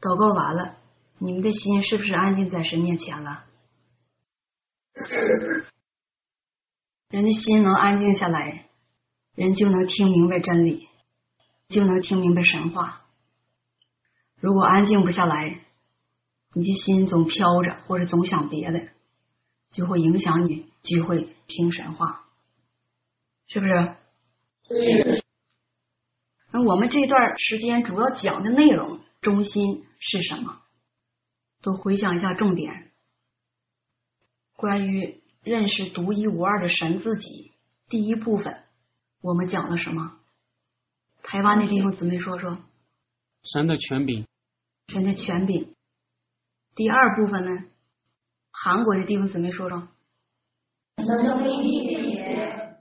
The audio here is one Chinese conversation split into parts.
祷告完了，你们的心是不是安静在神面前了？人的心能安静下来，人就能听明白真理，就能听明白神话。如果安静不下来，你的心总飘着，或者总想别的，就会影响你聚会听神话，是不是？是。那我们这段时间主要讲的内容中心是什么？都回想一下重点。关于认识独一无二的神自己，第一部分我们讲了什么？台湾的弟兄姊妹说说。神的权柄。神的权柄。第二部分呢？韩国的弟兄姊妹说说。神的公义性情。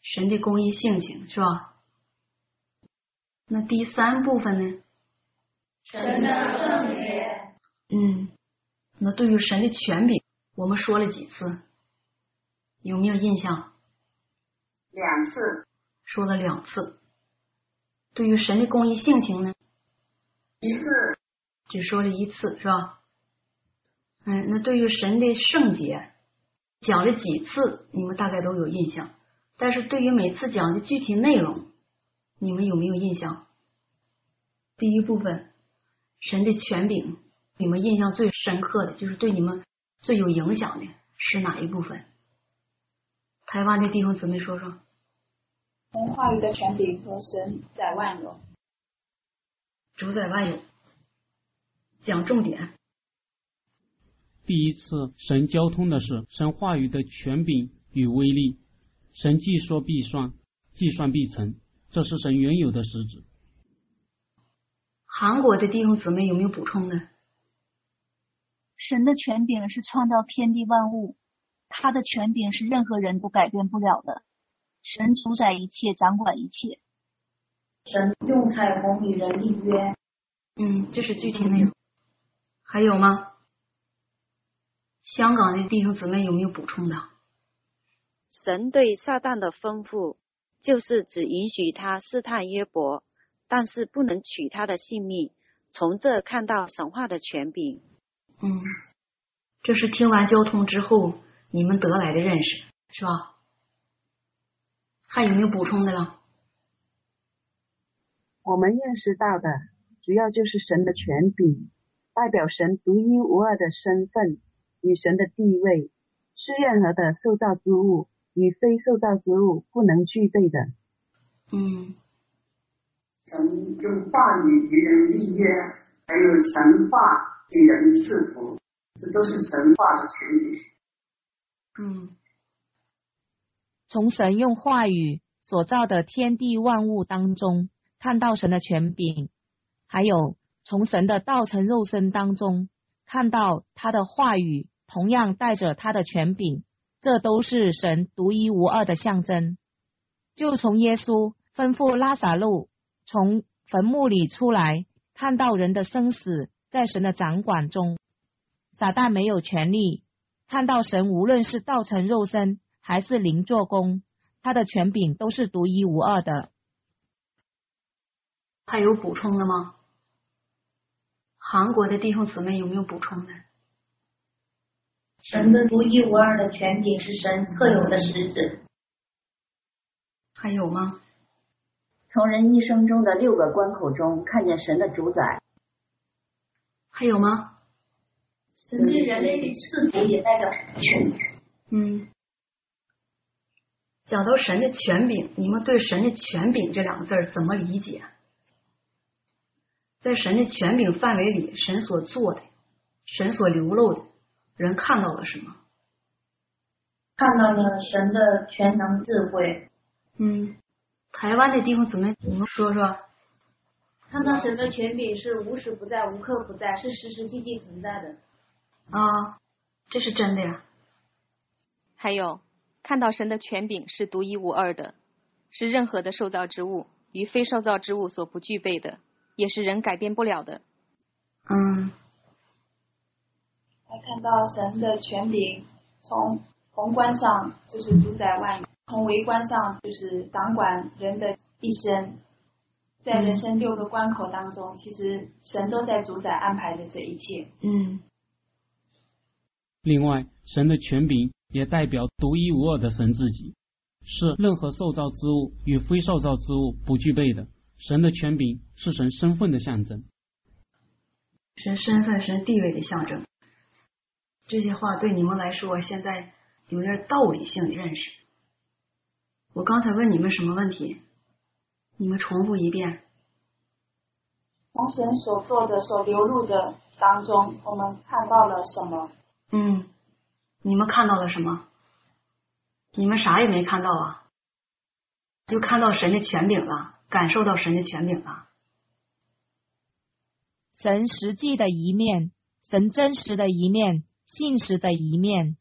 神的公义性情是吧？那第三部分呢？神的圣洁。嗯，那对于神的权柄，我们说了几次？有没有印象？两次。说了两次。对于神的公义性情呢？一次。只说了一次，是吧？嗯，那对于神的圣洁，讲了几次？你们大概都有印象。但是对于每次讲的具体内容，你们有没有印象？第一部分，神的权柄，你们印象最深刻的就是对你们最有影响的是哪一部分？台湾的弟兄姊妹说说。神话语的权柄和神在万有，主宰万有，讲重点。第一次神交通的是神话语的权柄与威力，神既说必算，既算必成，这是神原有的实质。韩国的弟兄姊妹有没有补充的？神的权柄是创造天地万物，他的权柄是任何人都改变不了的。神主宰一切，掌管一切。神用彩虹与人立约。嗯，这是具体内容。还有吗？香港的弟兄姊妹有没有补充的？神对撒旦的吩咐，就是只允许他试探约伯。但是不能取他的性命，从这看到神话的权柄。嗯，这是听完交通之后你们得来的认识，是吧？还有没有补充的了？我们认识到的主要就是神的权柄，代表神独一无二的身份与神的地位，是任何的受造之物与非受造之物不能具备的。嗯。神用话语与人立约，还有神话给人赐福，这都是神话的权柄。嗯，从神用话语所造的天地万物当中看到神的权柄，还有从神的道成肉身当中看到他的话语同样带着他的权柄，这都是神独一无二的象征。就从耶稣吩咐拉萨路。从坟墓里出来，看到人的生死在神的掌管中，撒旦没有权利看到神，无论是道成肉身还是灵做工，他的权柄都是独一无二的。还有补充的吗？韩国的弟兄姊妹有没有补充的？神的独一无二的权柄是神特有的实质。还有吗？从人一生中的六个关口中看见神的主宰，还有吗？神对人类的赐福也代表神的权柄。嗯，讲到神的权柄，你们对神的权柄这两个字怎么理解？在神的权柄范围里，神所做的，神所流露的，人看到了什么？看到了神的全能智慧。嗯。台湾的弟兄姊妹，你们说说。看到神的权柄是无时不在、无刻不在，是实实际际存在的。啊，这是真的呀。还有，看到神的权柄是独一无二的，是任何的受造之物与非受造之物所不具备的，也是人改变不了的。嗯。还看到神的权柄，从宏观上就是主宰万有。从微观上就是掌管人的一生，在人生六个关口当中，其实神都在主宰安排着这一切。嗯。另外，神的权柄也代表独一无二的神自己，是任何受造之物与非受造之物不具备的。神的权柄是神身份的象征，神身份、神地位的象征。这些话对你们来说，现在有点道理性的认识。我刚才问你们什么问题？你们重复一遍。从神所做的、所流露的当中，我们看到了什么？嗯，你们看到了什么？你们啥也没看到啊，就看到神的权柄了，感受到神的权柄了。神实际的一面，神真实的一面，信实的一面，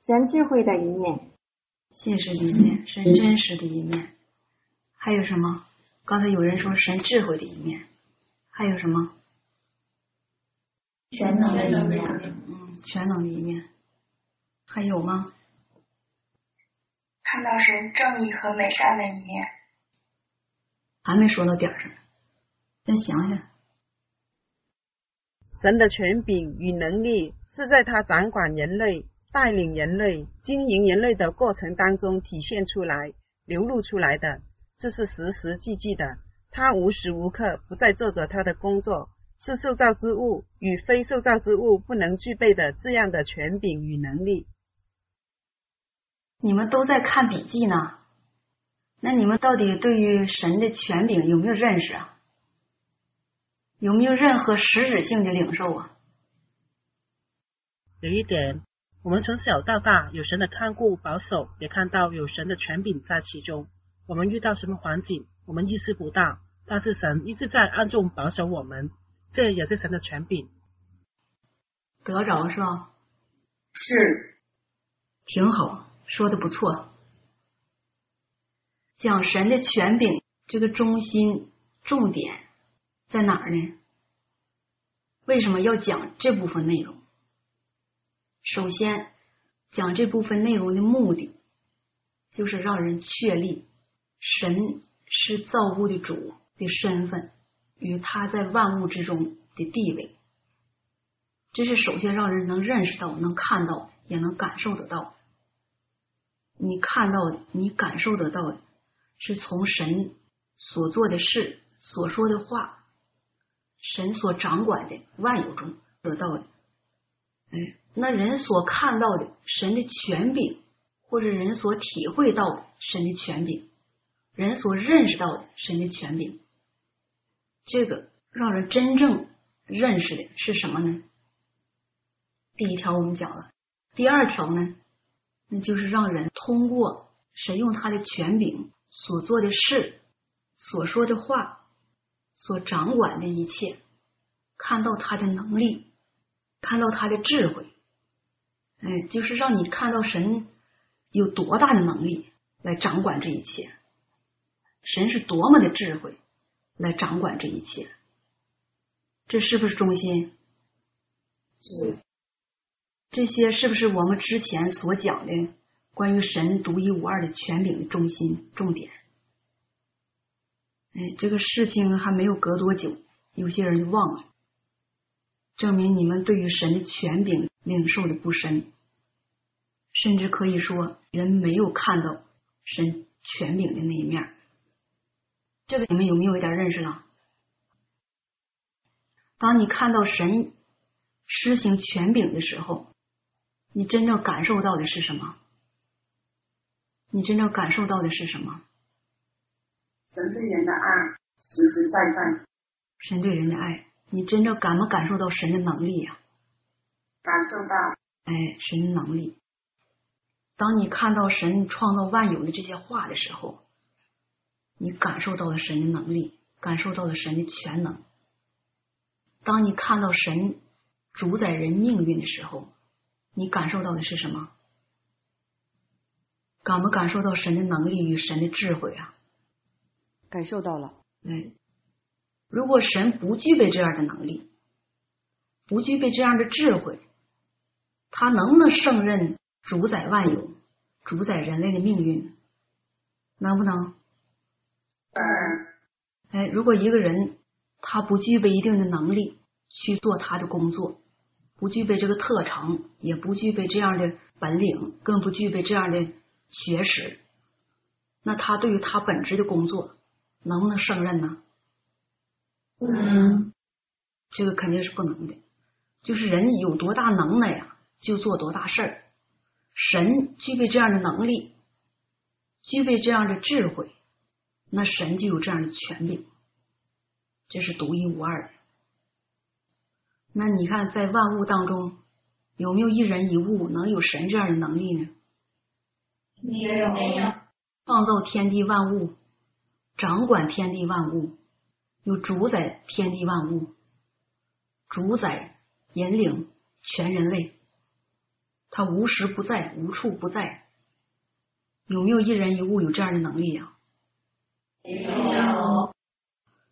神智慧的一面，信实的一面，神真实的一面。还有什么？刚才有人说神智慧的一面，还有什么？全能的一面。嗯全能的一面，还有吗？看到神正义和美善的一面，还没说到点上，再想想。神的权柄与能力是在他掌管人类、带领人类、经营人类的过程当中体现出来、流露出来的，这是实实际际的。他无时无刻不在做着他的工作。是受造之物与非受造之物不能具备的这样的权柄与能力。你们都在看笔记呢，那你们到底对于神的权柄有没有认识啊？有没有任何实质性的领受啊？有一点，我们从小到大有神的看顾保守，也看到有神的权柄在其中。我们遇到什么环境，我们意识不到，但是神一直在暗中保守我们。这也是神的权柄，得着是吧？是，挺好，说的不错。讲神的权柄，这个中心重点在哪儿呢？为什么要讲这部分内容？首先，讲这部分内容的目的，就是让人确立神是造物的主的身份。与他在万物之中的地位，这是首先让人能认识到、能看到、也能感受得到。你看到的，你感受得到的，是从神所做的事、所说的话、神所掌管的万有中得到的。哎，那人所看到的神的权柄，或者人所体会到的神的权柄，人所认识到的神的权柄。这个让人真正认识的是什么呢？第一条我们讲了，第二条呢，那就是让人通过神用他的权柄所做的事、所说的话、所掌管的一切，看到他的能力，看到他的智慧，哎，就是让你看到神有多大的能力来掌管这一切，神是多么的智慧。来掌管这一切，这是不是中心？是。这些是不是我们之前所讲的关于神独一无二的权柄的中心重点？哎，这个事情还没有隔多久，有些人就忘了，证明你们对于神的权柄领受的不深，甚至可以说人没有看到神权柄的那一面。这个你们有没有一点认识了？当你看到神施行权柄的时候，你真正感受到的是什么？你真正感受到的是什么？神对人的爱实实在在。神对人的爱，你真正感不感受到神的能力呀？感受到。哎，神的能力。当你看到神创造万有的这些话的时候。你感受到了神的能力，感受到了神的全能。当你看到神主宰人命运的时候，你感受到的是什么？感不感受到神的能力与神的智慧啊？感受到了。哎，如果神不具备这样的能力，不具备这样的智慧，他能不能胜任主宰万有、主宰人类的命运？能不能？嗯，哎，如果一个人他不具备一定的能力去做他的工作，不具备这个特长，也不具备这样的本领，更不具备这样的学识，那他对于他本职的工作能不能胜任呢？不能，这个肯定是不能的。就是人有多大能耐呀，就做多大事儿。神具备这样的能力，具备这样的智慧，那神就有这样的权柄，这是独一无二的。那你看，在万物当中，有没有一人一物能有神这样的能力呢？没有，没有。创造天地万物，掌管天地万物，有主宰天地万物，主宰。引领全人类，他无时不在，无处不在。有没有一人一物有这样的能力呀？没有。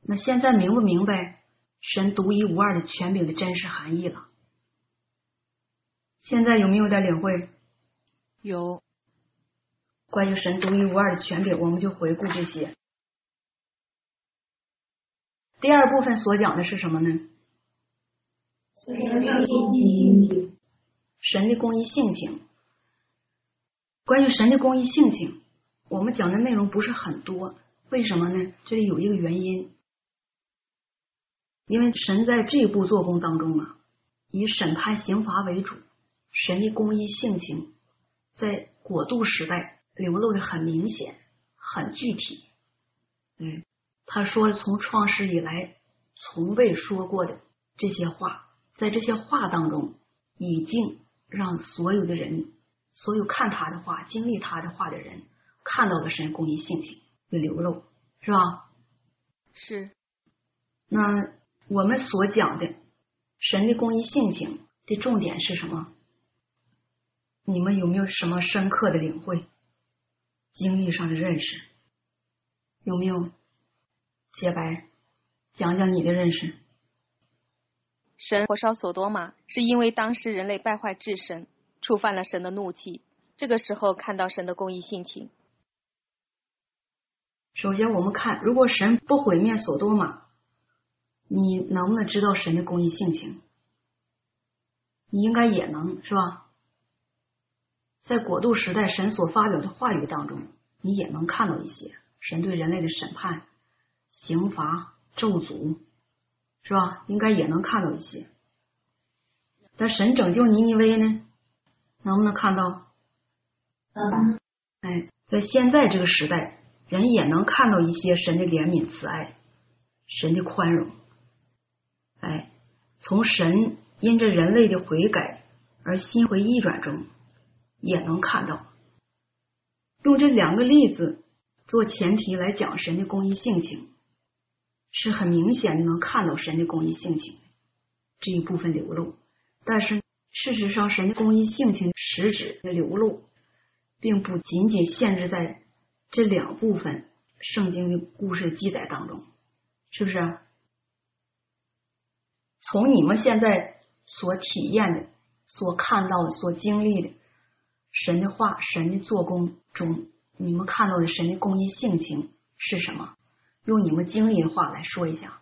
那现在明不明白神独一无二的权柄的真实含义了？现在有没有点领会？有。关于神独一无二的权柄，我们就回顾这些。第二部分所讲的是什么呢？神的公义性情，关于神的公义性情，我们讲的内容不是很多，为什么呢？这里有一个原因，因为神在这一步做工当中啊，以审判刑罚为主，神的公义性情在过渡时代流露的很明显、很具体。嗯，他说从创世以来从未说过的这些话。在这些话当中，已经让所有的人，所有看他的话、经历他的话的人，看到了神公义性情的流露，是吧？是。那我们所讲的神的公义性情的重点是什么？你们有没有什么深刻的领会、经历上的认识？有没有？洁白，讲讲你的认识。神火烧索多玛，是因为当时人类败坏至神，触犯了神的怒气。这个时候看到神的公义性情。首先，我们看，如果神不毁灭索多玛，你能不能知道神的公义性情？你应该也能，是吧？在国度时代，神所发表的话语当中，你也能看到一些神对人类的审判、刑罚、咒诅。是吧？应该也能看到一些。但神拯救尼尼微呢？能不能看到？嗯。哎，在现在这个时代，人也能看到一些神的怜悯、慈爱，神的宽容。哎，从神因着人类的悔改而心回意转中，也能看到。用这两个例子做前提来讲神的公益性情。是很明显的能看到神的公义性情这一部分流露，但是事实上，神的公义性情实质的流露，并不仅仅限制在这两部分圣经的故事记载当中，是不是？从你们现在所体验的、所看到的、所经历的神的话、神的做工中，你们看到的神的公义性情是什么？用你们经历的话来说一下，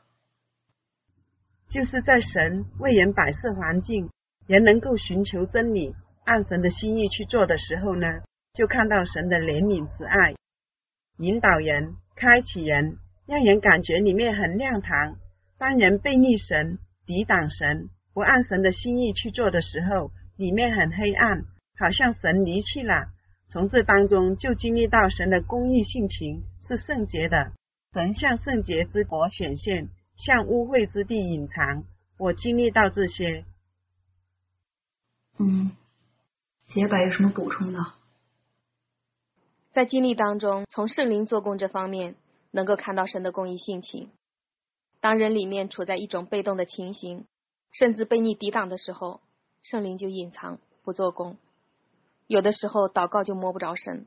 就是在神为人摆设环境，人能够寻求真理，按神的心意去做的时候呢，就看到神的怜悯慈爱，引导人，开启人，让人感觉里面很亮堂。当人背逆神、抵挡神、不按神的心意去做的时候，里面很黑暗，好像神离弃了。从这当中就经历到神的公义性情是圣洁的。神向圣洁之国显现，向污秽之地隐藏。我经历到这些。嗯，洁白有什么补充的？在经历当中，从圣灵做工这方面，能够看到神的公义性情。当人里面处在一种被动的情形，甚至被你抵挡的时候，圣灵就隐藏不做工。有的时候祷告就摸不着神，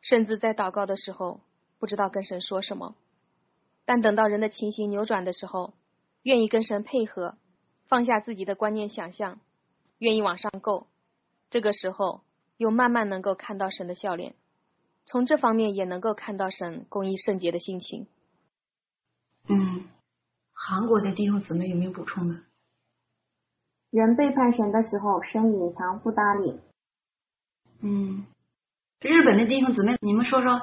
甚至在祷告的时候。不知道跟神说什么，但等到人的情形扭转的时候，愿意跟神配合，放下自己的观念想象，愿意往上够，这个时候又慢慢能够看到神的笑脸，从这方面也能够看到神公益圣洁的心情。嗯，韩国的弟兄姊妹有没有补充的？人背叛神的时候，神隐藏不搭理。嗯，日本的弟兄姊妹，你们说说。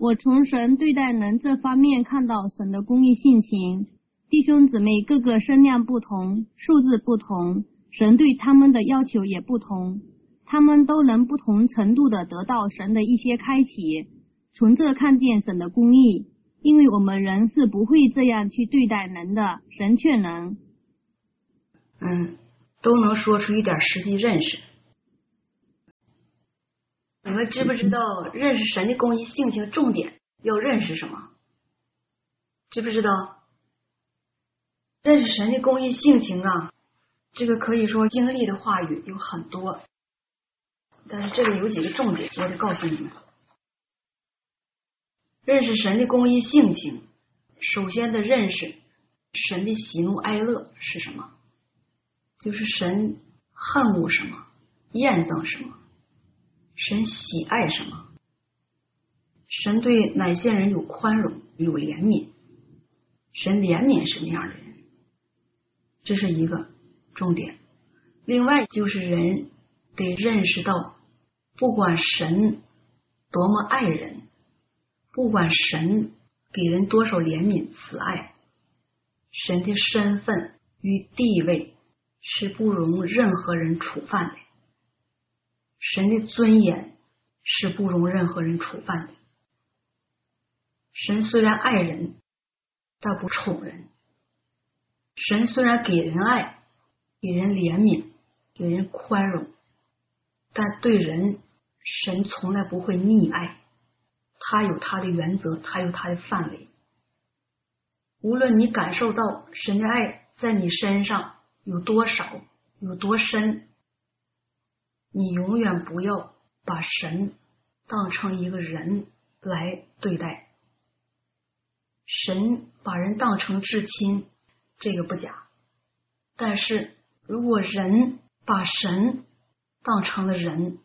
我从神对待人这方面看到神的公义性情。弟兄姊妹个个身量不同，数字不同，神对他们的要求也不同，他们都能不同程度的得到神的一些开启，从这看见神的公义。因为我们人是不会这样去对待人的，神却能。嗯，都能说出一点实际认识。你们知不知道认识神的公义性情重点要认识什么？知不知道？认识神的公义性情啊，这个可以说经历的话语有很多，但是这里有几个重点，我得告诉你们。认识神的公义性情，首先得认识神的喜怒哀乐是什么，就是神恨恶什么，厌憎什么。神喜爱什么？神对哪些人有宽容、有怜悯？神怜悯什么样的人？这是一个重点。另外就是人得认识到，不管神多么爱人，不管神给人多少怜悯慈爱，神的身份与地位是不容任何人触犯的。神的尊严是不容任何人触犯的。神虽然爱人，但不宠人。神虽然给人爱，给人怜悯，给人宽容，但对人，神从来不会溺爱。他有他的原则，他有他的范围。无论你感受到神的爱在你身上有多少，有多深。你永远不要把神当成一个人来对待。神把人当成至亲，这个不假。但是如果人把神当成了人，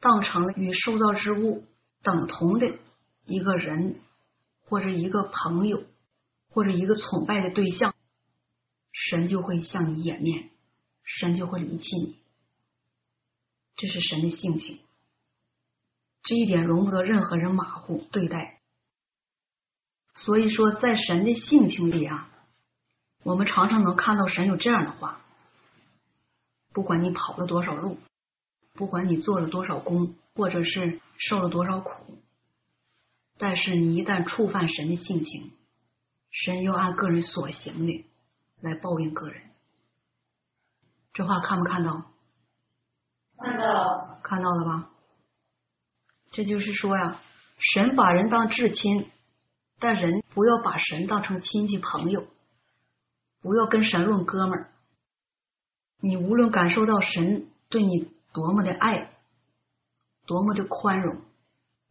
当成了与受造之物等同的一个人，或者一个朋友，或者一个崇拜的对象，神就会向你掩面，神就会离弃你。这是神的性情，这一点容不得任何人马虎对待。所以说，在神的性情里啊，我们常常能看到神有这样的话：不管你跑了多少路，不管你做了多少功，或者是受了多少苦，但是你一旦触犯神的性情，神又按个人所行的来报应个人。这话看没看到？看到了，看到了吧？这就是说呀，神把人当至亲，但人不要把神当成亲戚朋友，不要跟神论哥们儿。你无论感受到神对你多么的爱，多么的宽容，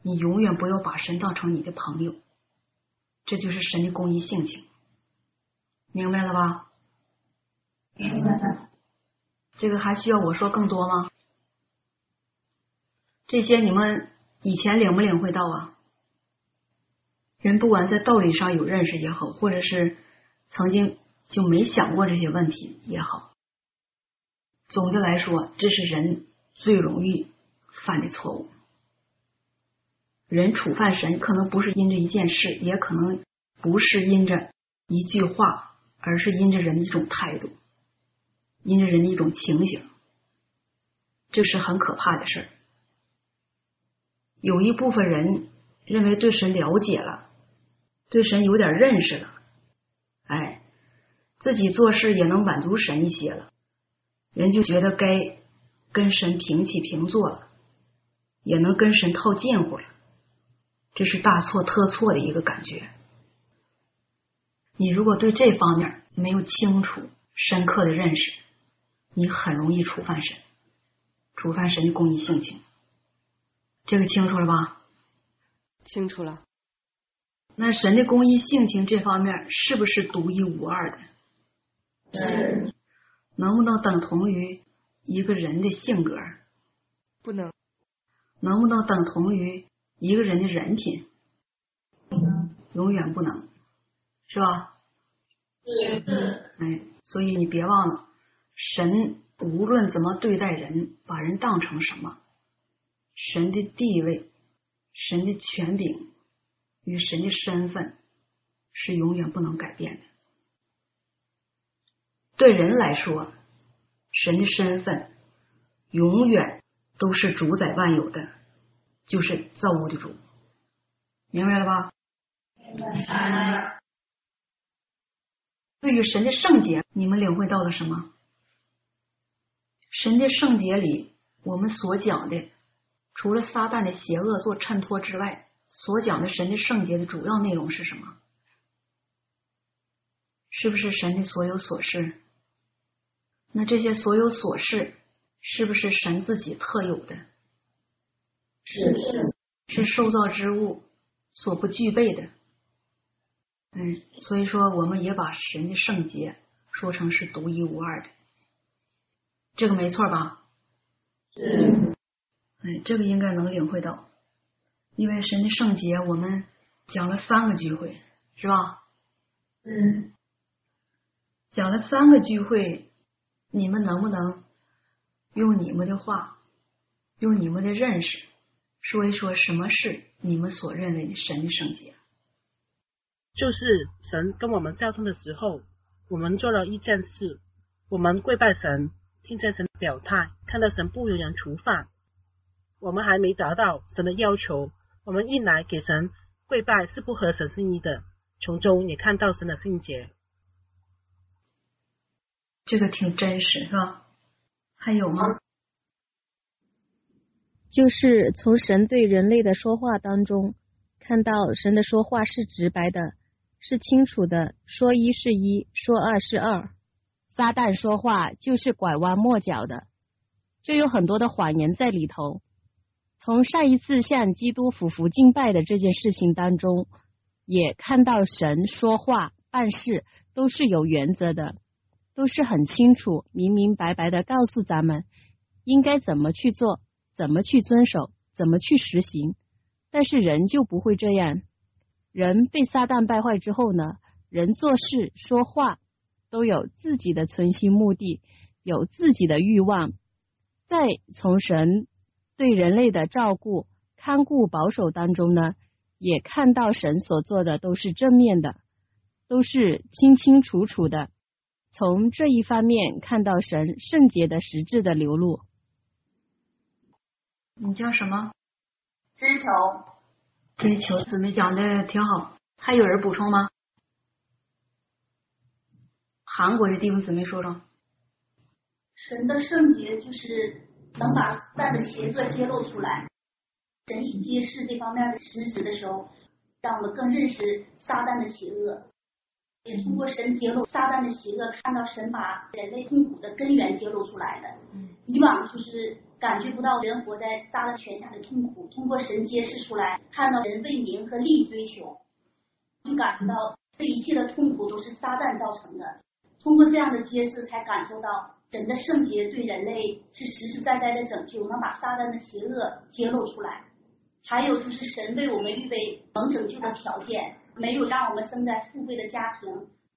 你永远不要把神当成你的朋友。这就是神的公益性情，明白了吧？明白了。这个还需要我说更多吗？这些你们以前领没领会到啊？人不管在道理上有认识也好，或者是曾经就没想过这些问题也好，总的来说，这是人最容易犯的错误。人触犯神，可能不是因着一件事，也可能不是因着一句话，而是因着人的一种态度，因着人的一种情形，这是很可怕的事儿。有一部分人认为对神了解了，对神有点认识了，哎，自己做事也能满足神一些了，人就觉得该跟神平起平坐了，也能跟神套近乎了，这是大错特错的一个感觉。你如果对这方面没有清楚、深刻的认识，你很容易触犯神，触犯神的公益性情。这个清楚了吧？清楚了。那神的公义性情这方面是不是独一无二的？是。能不能等同于一个人的性格？不能。能不能等同于一个人的人品？永远不能，是吧？哎，所以你别忘了，神无论怎么对待人，把人当成什么，神的地位、神的权柄与神的身份是永远不能改变的。对人来说，神的身份永远都是主宰万有的，就是造物的主，明白了吧？对于神的圣洁，你们领会到了什么？神的圣洁里，我们所讲的，除了撒旦的邪恶做衬托之外，所讲的神的圣洁的主要内容是什么？是不是神的所有琐事？那这些所有琐事，是不是神自己特有的？是是受造之物所不具备的。嗯，所以说我们也把神的圣洁说成是独一无二的，这个没错吧？是。哎，这个应该能领会到，因为神的圣洁我们讲了三个聚会，是吧？嗯。讲了三个聚会。你们能不能用你们的话，用你们的认识说一说什么是你们所认为的神的圣洁？就是神跟我们交通的时候，我们做了一件事，我们跪拜神，听见神表态，看到神不由人处犯，我们还没达到神的要求，我们一来给神跪拜是不合神心意的，从中也看到神的圣洁。这个挺真实，是吧？还有吗？就是从神对人类的说话当中，看到神的说话是直白的，是清楚的，说一是一，说二是二。撒旦说话就是拐弯抹角的，就有很多的谎言在里头。从上一次向基督俯伏敬拜的这件事情当中，也看到神说话办事都是有原则的。都是很清楚、明明白白的告诉咱们应该怎么去做、怎么去遵守、怎么去实行。但是人就不会这样，人被撒旦败坏之后呢，人做事说话都有自己的存心目的，有自己的欲望。再从神对人类的照顾、看顾、保守当中呢，也看到神所做的都是正面的，都是清清楚楚的。从这一方面看到神圣洁的实质的流露。你叫什么？追求。追求，姊妹讲的挺好。还有人补充吗？韩国的弟兄姊妹说说。神的圣洁就是能把撒旦的邪恶揭露出来。神以揭示这方面的实质的时候，让我们更认识撒旦的邪恶。也通过神揭露撒旦的邪恶，看到神把人类痛苦的根源揭露出来的。以往就是感觉不到人活在撒旦权下的痛苦，通过神揭示出来，看到人为名和利追求，就感觉到这一切的痛苦都是撒旦造成的。通过这样的揭示，才感受到神的圣洁对人类是实实在在的拯救，能把撒旦的邪恶揭露出来。还有就是神为我们预备能拯救的条件。没有让我们生在富贵的家庭，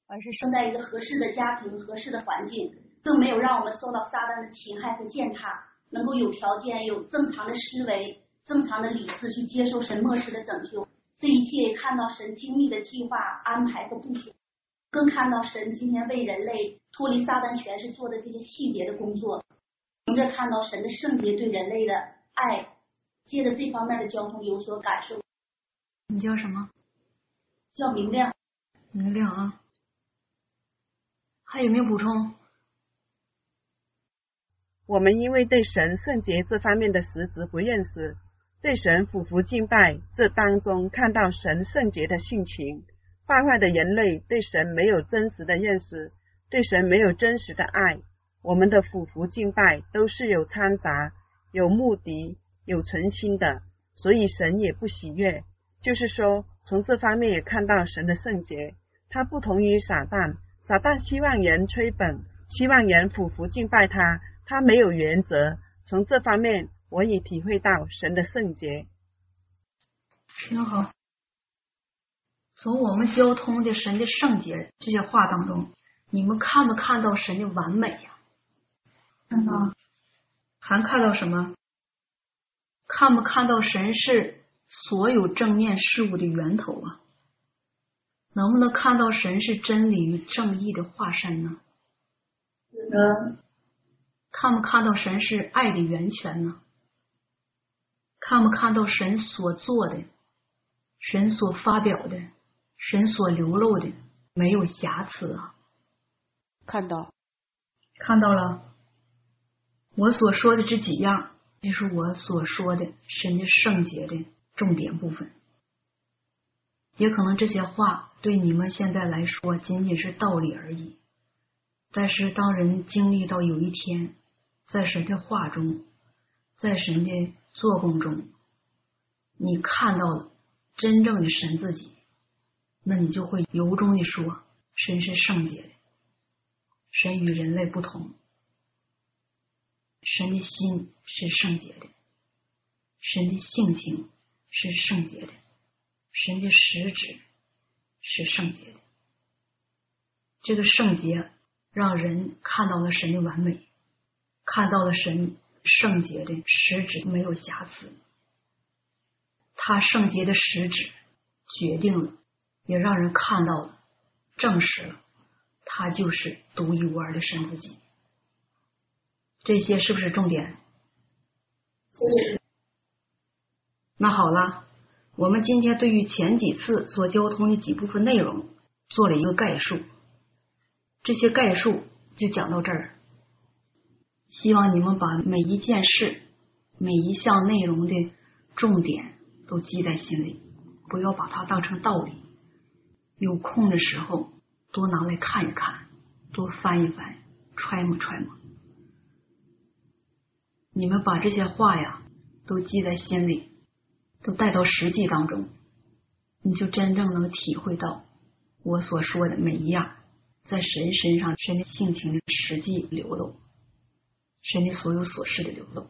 而是生在一个合适的家庭、合适的环境，更没有让我们受到撒旦的侵害和践踏，能够有条件、有正常的思维、正常的理智去接受神末世的拯救。这一切看到神精密的计划安排和部署，更看到神今天为人类脱离撒旦权势做的这些细节的工作，从这看到神的圣洁对人类的爱，借着这方面的交通有所感受。你叫什么？叫明亮，明亮啊！还有没有补充？我们因为对神圣洁这方面的实质不认识，对神俯伏敬拜这当中看到神圣洁的性情，败坏的人类对神没有真实的认识，对神没有真实的爱，我们的俯伏敬拜都是有掺杂、有目的、有存心的，所以神也不喜悦。就是说。从这方面也看到神的圣洁，他不同于撒旦。撒旦希望人吹本，希望人俯伏敬拜他，他没有原则。从这方面，我也体会到神的圣洁。挺好。从我们交通的神的圣洁这些话当中，你们看没看到神的完美呀？看到。还看到什么？看没看到神是所有正面事物的源头啊？能不能看到神是真理与正义的化身呢？嗯。看没看到神是爱的源泉呢？看没看到神所做的、神所发表的、神所流露的没有瑕疵啊？看到，看到了。我所说的这几样，就是我所说的神的圣洁的重点部分。也可能这些话对你们现在来说仅仅是道理而已，但是当人经历到有一天，在神的话中，在神的做工中，你看到了真正的神自己，那你就会由衷的说：神是圣洁的，神与人类不同。神的心是圣洁的，神的性情是圣洁的，神的实质是圣洁的。这个圣洁让人看到了神的完美，看到了神圣洁的实质没有瑕疵。他圣洁的实质决定了，也让人看到了，证实了，他就是独一无二的神自己。这些是不是重点？是。那好了，我们今天对于前几次所交通的几部分内容做了一个概述，这些概述就讲到这儿。希望你们把每一件事、每一项内容的重点都记在心里，不要把它当成道理。有空的时候多拿来看一看，多翻一翻，揣摩揣摩。你们把这些话呀都记在心里，都带到实际当中，你就真正能体会到我所说的每一样在神身上神的性情的实际流露，神的所有所事的流露。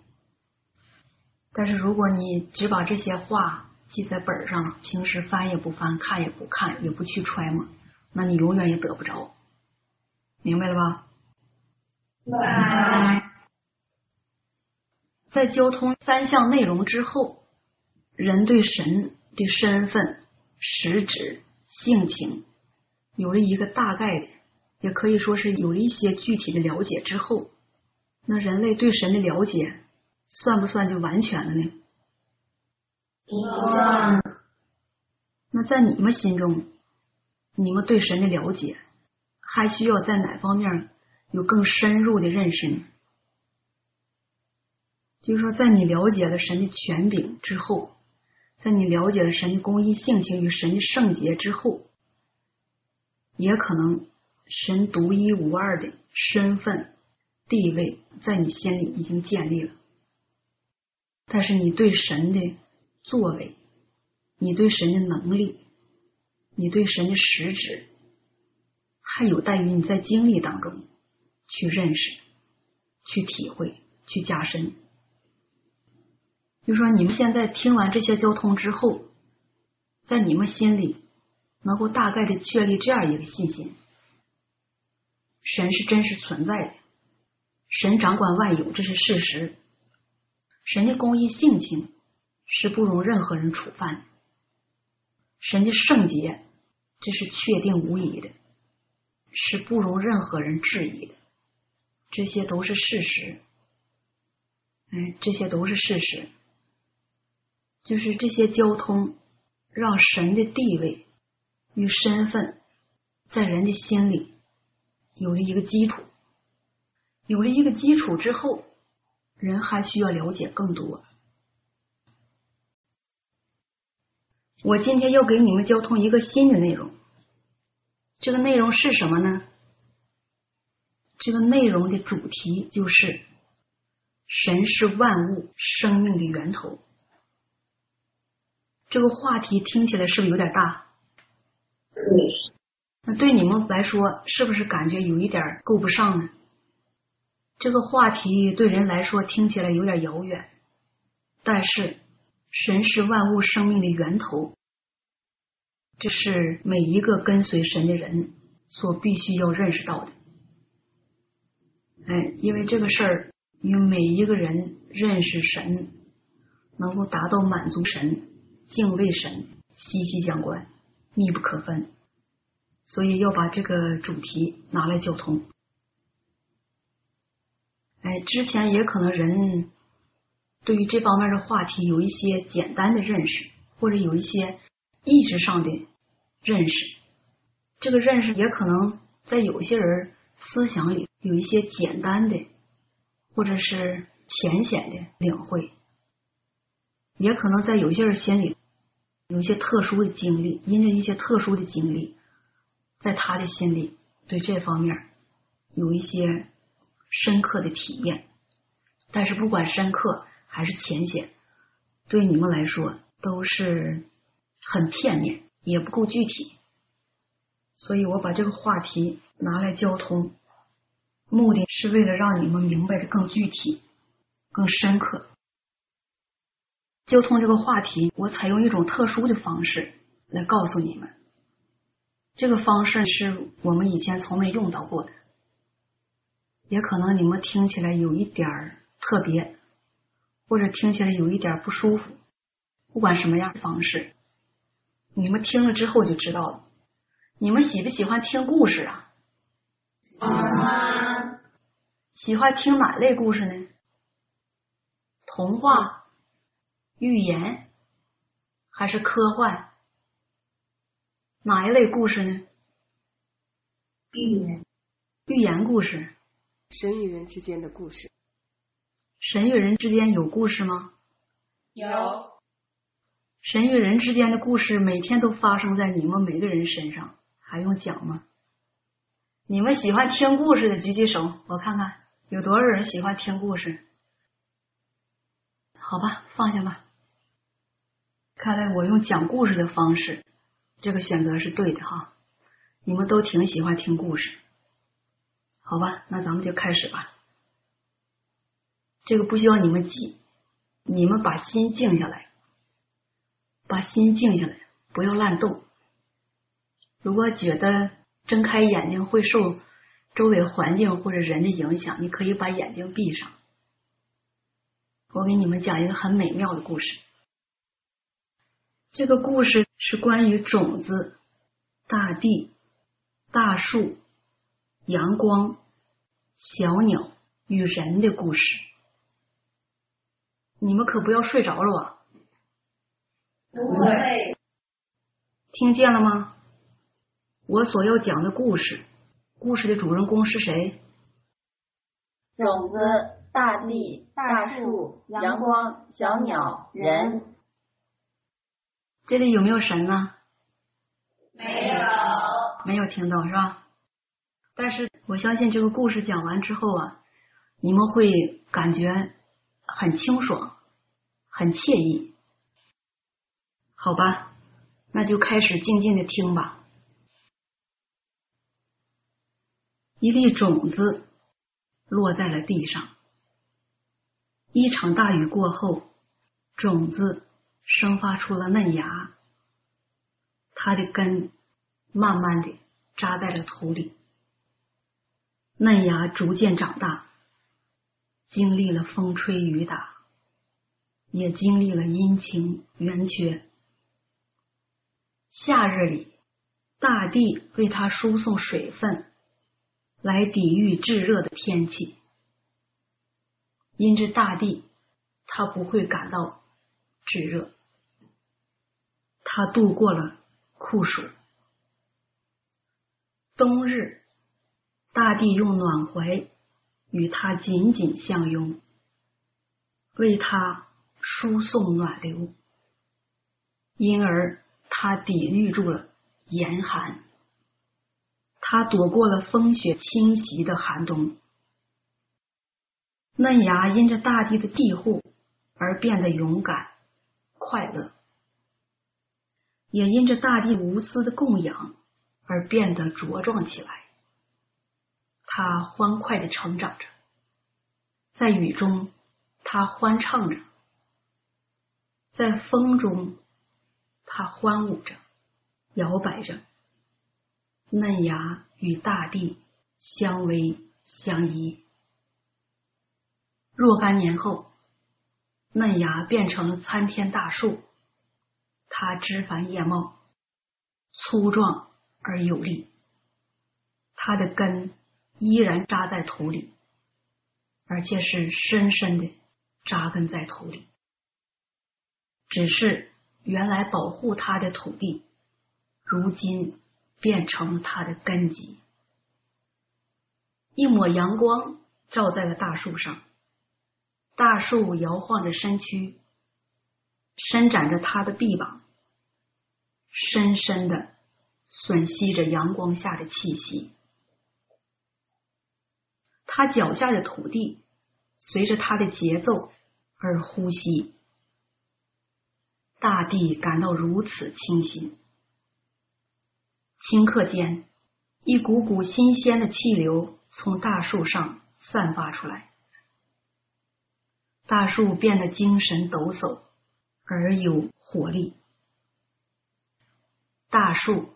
但是如果你只把这些话记在本上，平时翻也不翻，看也不看，也不去揣摩，那你永远也得不着。明白了吧？明白。在交通三项内容之后，人对神的身份、实质、性情有了一个大概的，也可以说是有了一些具体的了解之后，那人类对神的了解算不算就完全了呢？算。那在你们心中，你们对神的了解还需要在哪方面有更深入的认识呢？就是说，在你了解了神的权柄之后，在你了解了神的公义性情与神的圣洁之后，也可能神独一无二的身份地位在你心里已经建立了。但是你对神的作为，你对神的能力，你对神的实质，还有待于你在经历当中去认识、去体会、去加深。就说你们现在听完这些交通之后，在你们心里能够大概的确立这样一个信心：神是真实存在的，神掌管万有，这是事实；神的公义性情是不容任何人触犯的；神的圣洁这是确定无疑的，是不容任何人质疑的。这些都是事实，哎，这些都是事实。就是这些交通，让神的地位与身份在人的心里有了一个基础。有了一个基础之后，人还需要了解更多。我今天要给你们交通一个新的内容，这个内容是什么呢？这个内容的主题就是神是万物生命的源头。这个话题听起来是不是有点大？是。那对你们来说，是不是感觉有一点够不上呢？这个话题对人来说听起来有点遥远，但是神是万物生命的源头，这是每一个跟随神的人所必须要认识到的。哎，因为这个事儿与每一个人认识神，能够达到满足神、敬畏神息息相关、密不可分，所以要把这个主题拿来交通。哎，之前也可能人对于这方面的话题有一些简单的认识，或者有一些意识上的认识。这个认识也可能在有些人思想里有一些简单的，或者是浅显的领会。也可能在有些人心里有一些特殊的经历，因着一些特殊的经历，在他的心里对这方面有一些。深刻的体验，但是不管深刻还是浅显，对你们来说都是很片面，也不够具体。所以我把这个话题拿来交通，目的是为了让你们明白的更具体、更深刻。交通这个话题，我采用一种特殊的方式来告诉你们，这个方式是我们以前从没用到过的。也可能你们听起来有一点儿特别，或者听起来有一点不舒服。不管什么样的方式，你们听了之后就知道了。你们喜不喜欢听故事啊？喜欢。喜欢听哪类故事呢？童话、寓言，还是科幻？哪一类故事呢？寓言。寓言故事。神与人之间的故事，神与人之间有故事吗？有。神与人之间的故事每天都发生在你们每个人身上，还用讲吗？你们喜欢听故事的举举手，我看看有多少人喜欢听故事。好吧，放下吧。看来我用讲故事的方式，这个选择是对的哈。你们都挺喜欢听故事。好吧，那咱们就开始吧。这个不需要你们记，你们把心静下来，把心静下来，不要乱动。如果觉得睁开眼睛会受周围环境或者人的影响，你可以把眼睛闭上。我给你们讲一个很美妙的故事。这个故事是关于种子、大地、大树。阳光、小鸟与人的故事，你们可不要睡着了吧？不会。听见了吗？我所要讲的故事，故事的主人公是谁？种子、大地、大树、阳光、小鸟、人。这里有没有神呢？没有。没有听到是吧？但是我相信这个故事讲完之后啊，你们会感觉很清爽，很惬意，好吧？那就开始静静的听吧。一粒种子落在了地上，一场大雨过后，种子生发出了嫩芽，它的根慢慢的扎在了土里。嫩芽逐渐长大，经历了风吹雨打，也经历了阴晴圆缺。夏日里，大地为它输送水分，来抵御炙热的天气。因着大地，它不会感到炙热，它度过了酷暑。冬日。大地用暖怀与他紧紧相拥，为他输送暖流，因而他抵御住了严寒，他躲过了风雪侵袭的寒冬。嫩芽因着大地的庇护而变得勇敢、快乐，也因着大地无私的供养而变得茁壮起来。他欢快的成长着，在雨中，他欢唱着；在风中，他欢舞着；摇摆着，嫩芽与大地相偎相依。若干年后，嫩芽变成了参天大树，它枝繁叶茂，粗壮而有力。它的根依然扎在土里，而且是深深的扎根在土里。只是原来保护它的土地，如今变成了它的根基。一抹阳光照在了大树上，大树摇晃着身躯，伸展着它的臂膀，深深的吮吸着阳光下的气息。他脚下的土地随着他的节奏而呼吸。大地感到如此清新，顷刻间，一股股新鲜的气流从大树上散发出来，大树变得精神抖擞而有活力。大树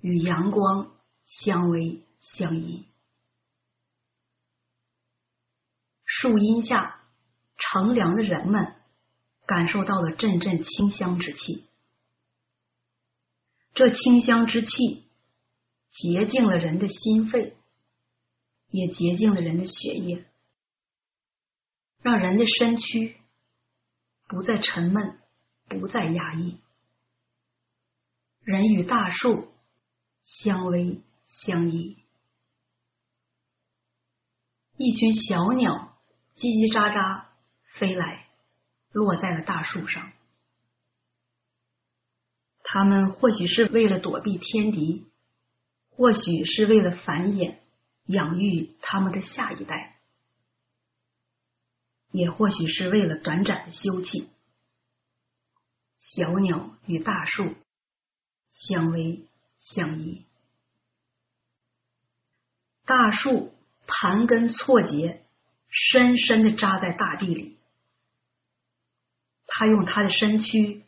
与阳光相偎相依，树荫下乘凉的人们。感受到了阵阵清香之气，这清香之气洁净了人的心肺，也洁净了人的血液，让人的身躯不再沉闷，不再压抑。人与大树相偎相依，一群小鸟叽叽喳喳飞来。落在了大树上，他们或许是为了躲避天敌，或许是为了繁衍、养育他们的下一代，也或许是为了短暂的休憩。小鸟与大树相偎相依，大树盘根错节，深深的扎在大地里。他用他的身躯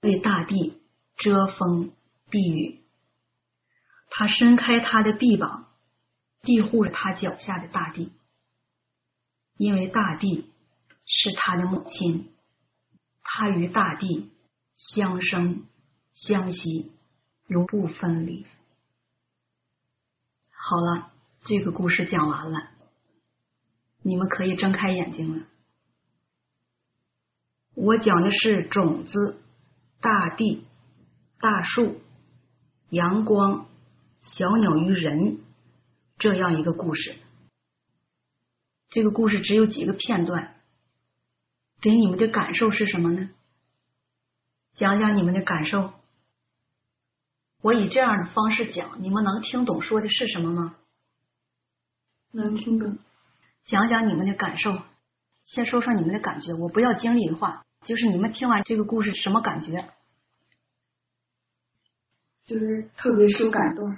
为大地遮风避雨，他伸开他的臂膀，庇护着他脚下的大地，因为大地是他的母亲，他与大地相生相惜，永不分离。好了，这个故事讲完了，你们可以睁开眼睛了。我讲的是种子、大地、大树、阳光、小鸟与人这样一个故事。这个故事只有几个片段，给你们的感受是什么呢？讲讲你们的感受。我以这样的方式讲，你们能听懂说的是什么吗？能听懂。讲讲你们的感受。先说说你们的感觉，我不要经历的话，就是你们听完这个故事什么感觉？就是特别受感动。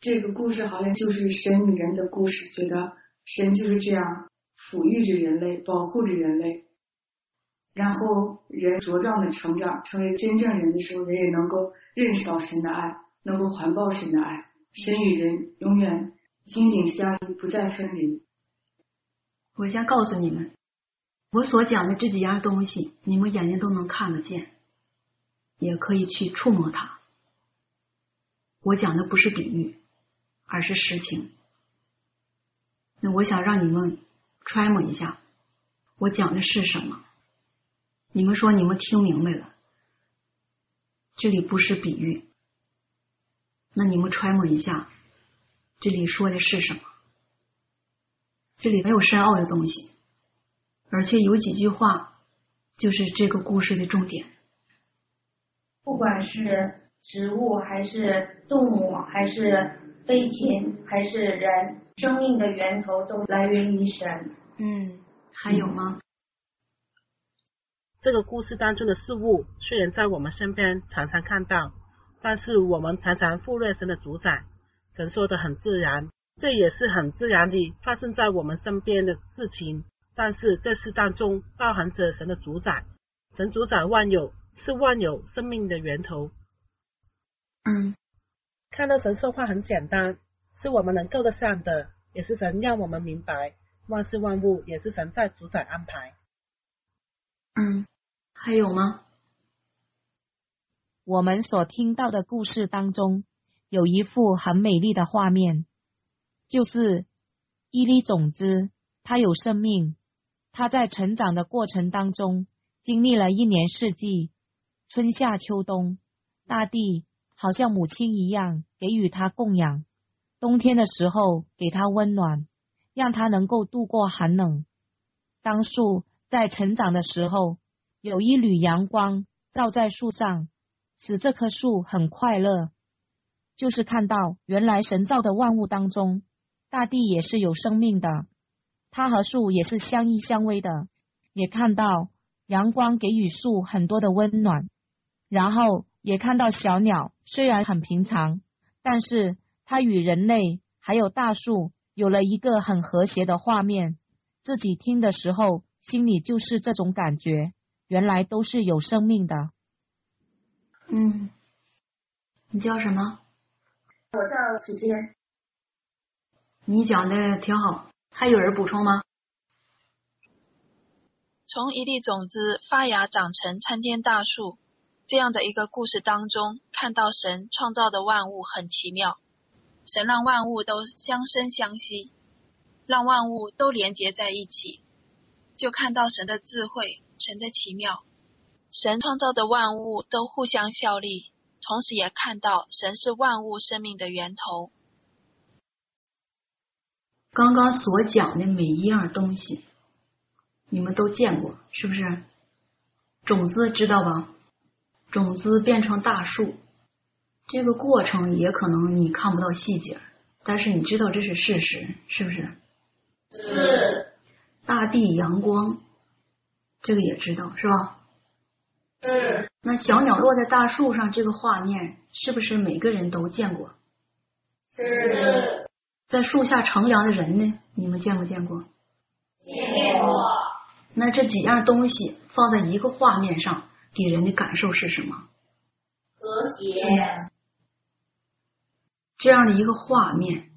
这个故事好像就是神与人的故事，觉得神就是这样抚育着人类，保护着人类，然后人茁壮的成长，成为真正人的时候，人也能够认识到神的爱，能够环抱神的爱，神与人永远紧紧相依，不再分离。我先告诉你们。我所讲的这几样东西，你们眼睛都能看得见，也可以去触摸它。我讲的不是比喻，而是实情。那我想让你们揣摩一下，我讲的是什么？你们说你们听明白了？这里不是比喻，那你们揣摩一下，这里说的是什么？这里没有深奥的东西。而且有几句话，就是这个故事的重点。不管是植物，还是动物，还是飞禽，还是人，生命的源头都来源于神。嗯，还有吗？这个故事当中的事物，虽然在我们身边常常看到，但是我们常常忽略神的主宰。神说的很自然，这也是很自然的发生在我们身边的事情。但是这事当中包含着神的主宰，神主宰万有，是万有生命的源头。嗯，看到神说话很简单，是我们能够得上的，也是神让我们明白，万事万物也是神在主宰安排。嗯，还有吗？我们所听到的故事当中，有一幅很美丽的画面，就是一粒种子，它有生命，它在成长的过程当中，经历了一年四季，春夏秋冬，大地好像母亲一样给予它供养，冬天的时候给它温暖，让它能够度过寒冷。当树在成长的时候，有一缕阳光照在树上。使这棵树很快乐，就是看到原来神造的万物当中，大地也是有生命的，它和树也是相依相偎的。也看到阳光给予树很多的温暖，然后也看到小鸟虽然很平常，但是它与人类还有大树有了一个很和谐的画面。自己听的时候，心里就是这种感觉，原来都是有生命的。嗯，你叫什么？我叫楚天。你讲的挺好，还有人补充吗？从一粒种子发芽长成参天大树这样的一个故事当中，看到神创造的万物很奇妙，神让万物都相生相惜，让万物都连结在一起，就看到神的智慧，神的奇妙。神创造的万物都互相效力，同时也看到神是万物生命的源头。刚刚所讲的每一样东西，你们都见过，是不是？种子知道吧？种子变成大树，这个过程也可能你看不到细节，但是你知道这是事实，是不是？是。大地阳光，这个也知道，是吧？是。那小鸟落在大树上，这个画面是不是每个人都见过？是。在树下乘凉的人呢？你们见没见过？见过。那这几样东西放在一个画面上，给人的感受是什么？和谐。这样的一个画面，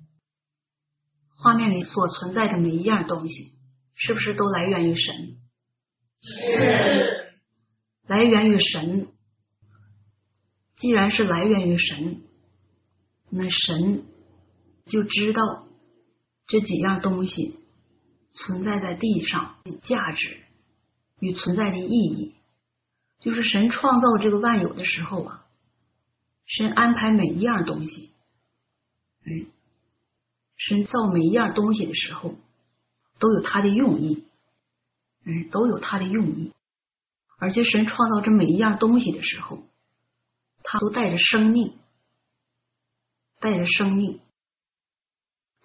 画面里所存在的每一样东西，是不是都来源于神？是。来源于神，既然是来源于神，那神就知道这几样东西存在在地上的价值与存在的意义。就是神创造这个万有的时候啊，神安排每一样东西，嗯，神造每一样东西的时候都有他的用意，嗯，都有他的用意。而且神创造这每一样东西的时候，他都带着生命，带着生命。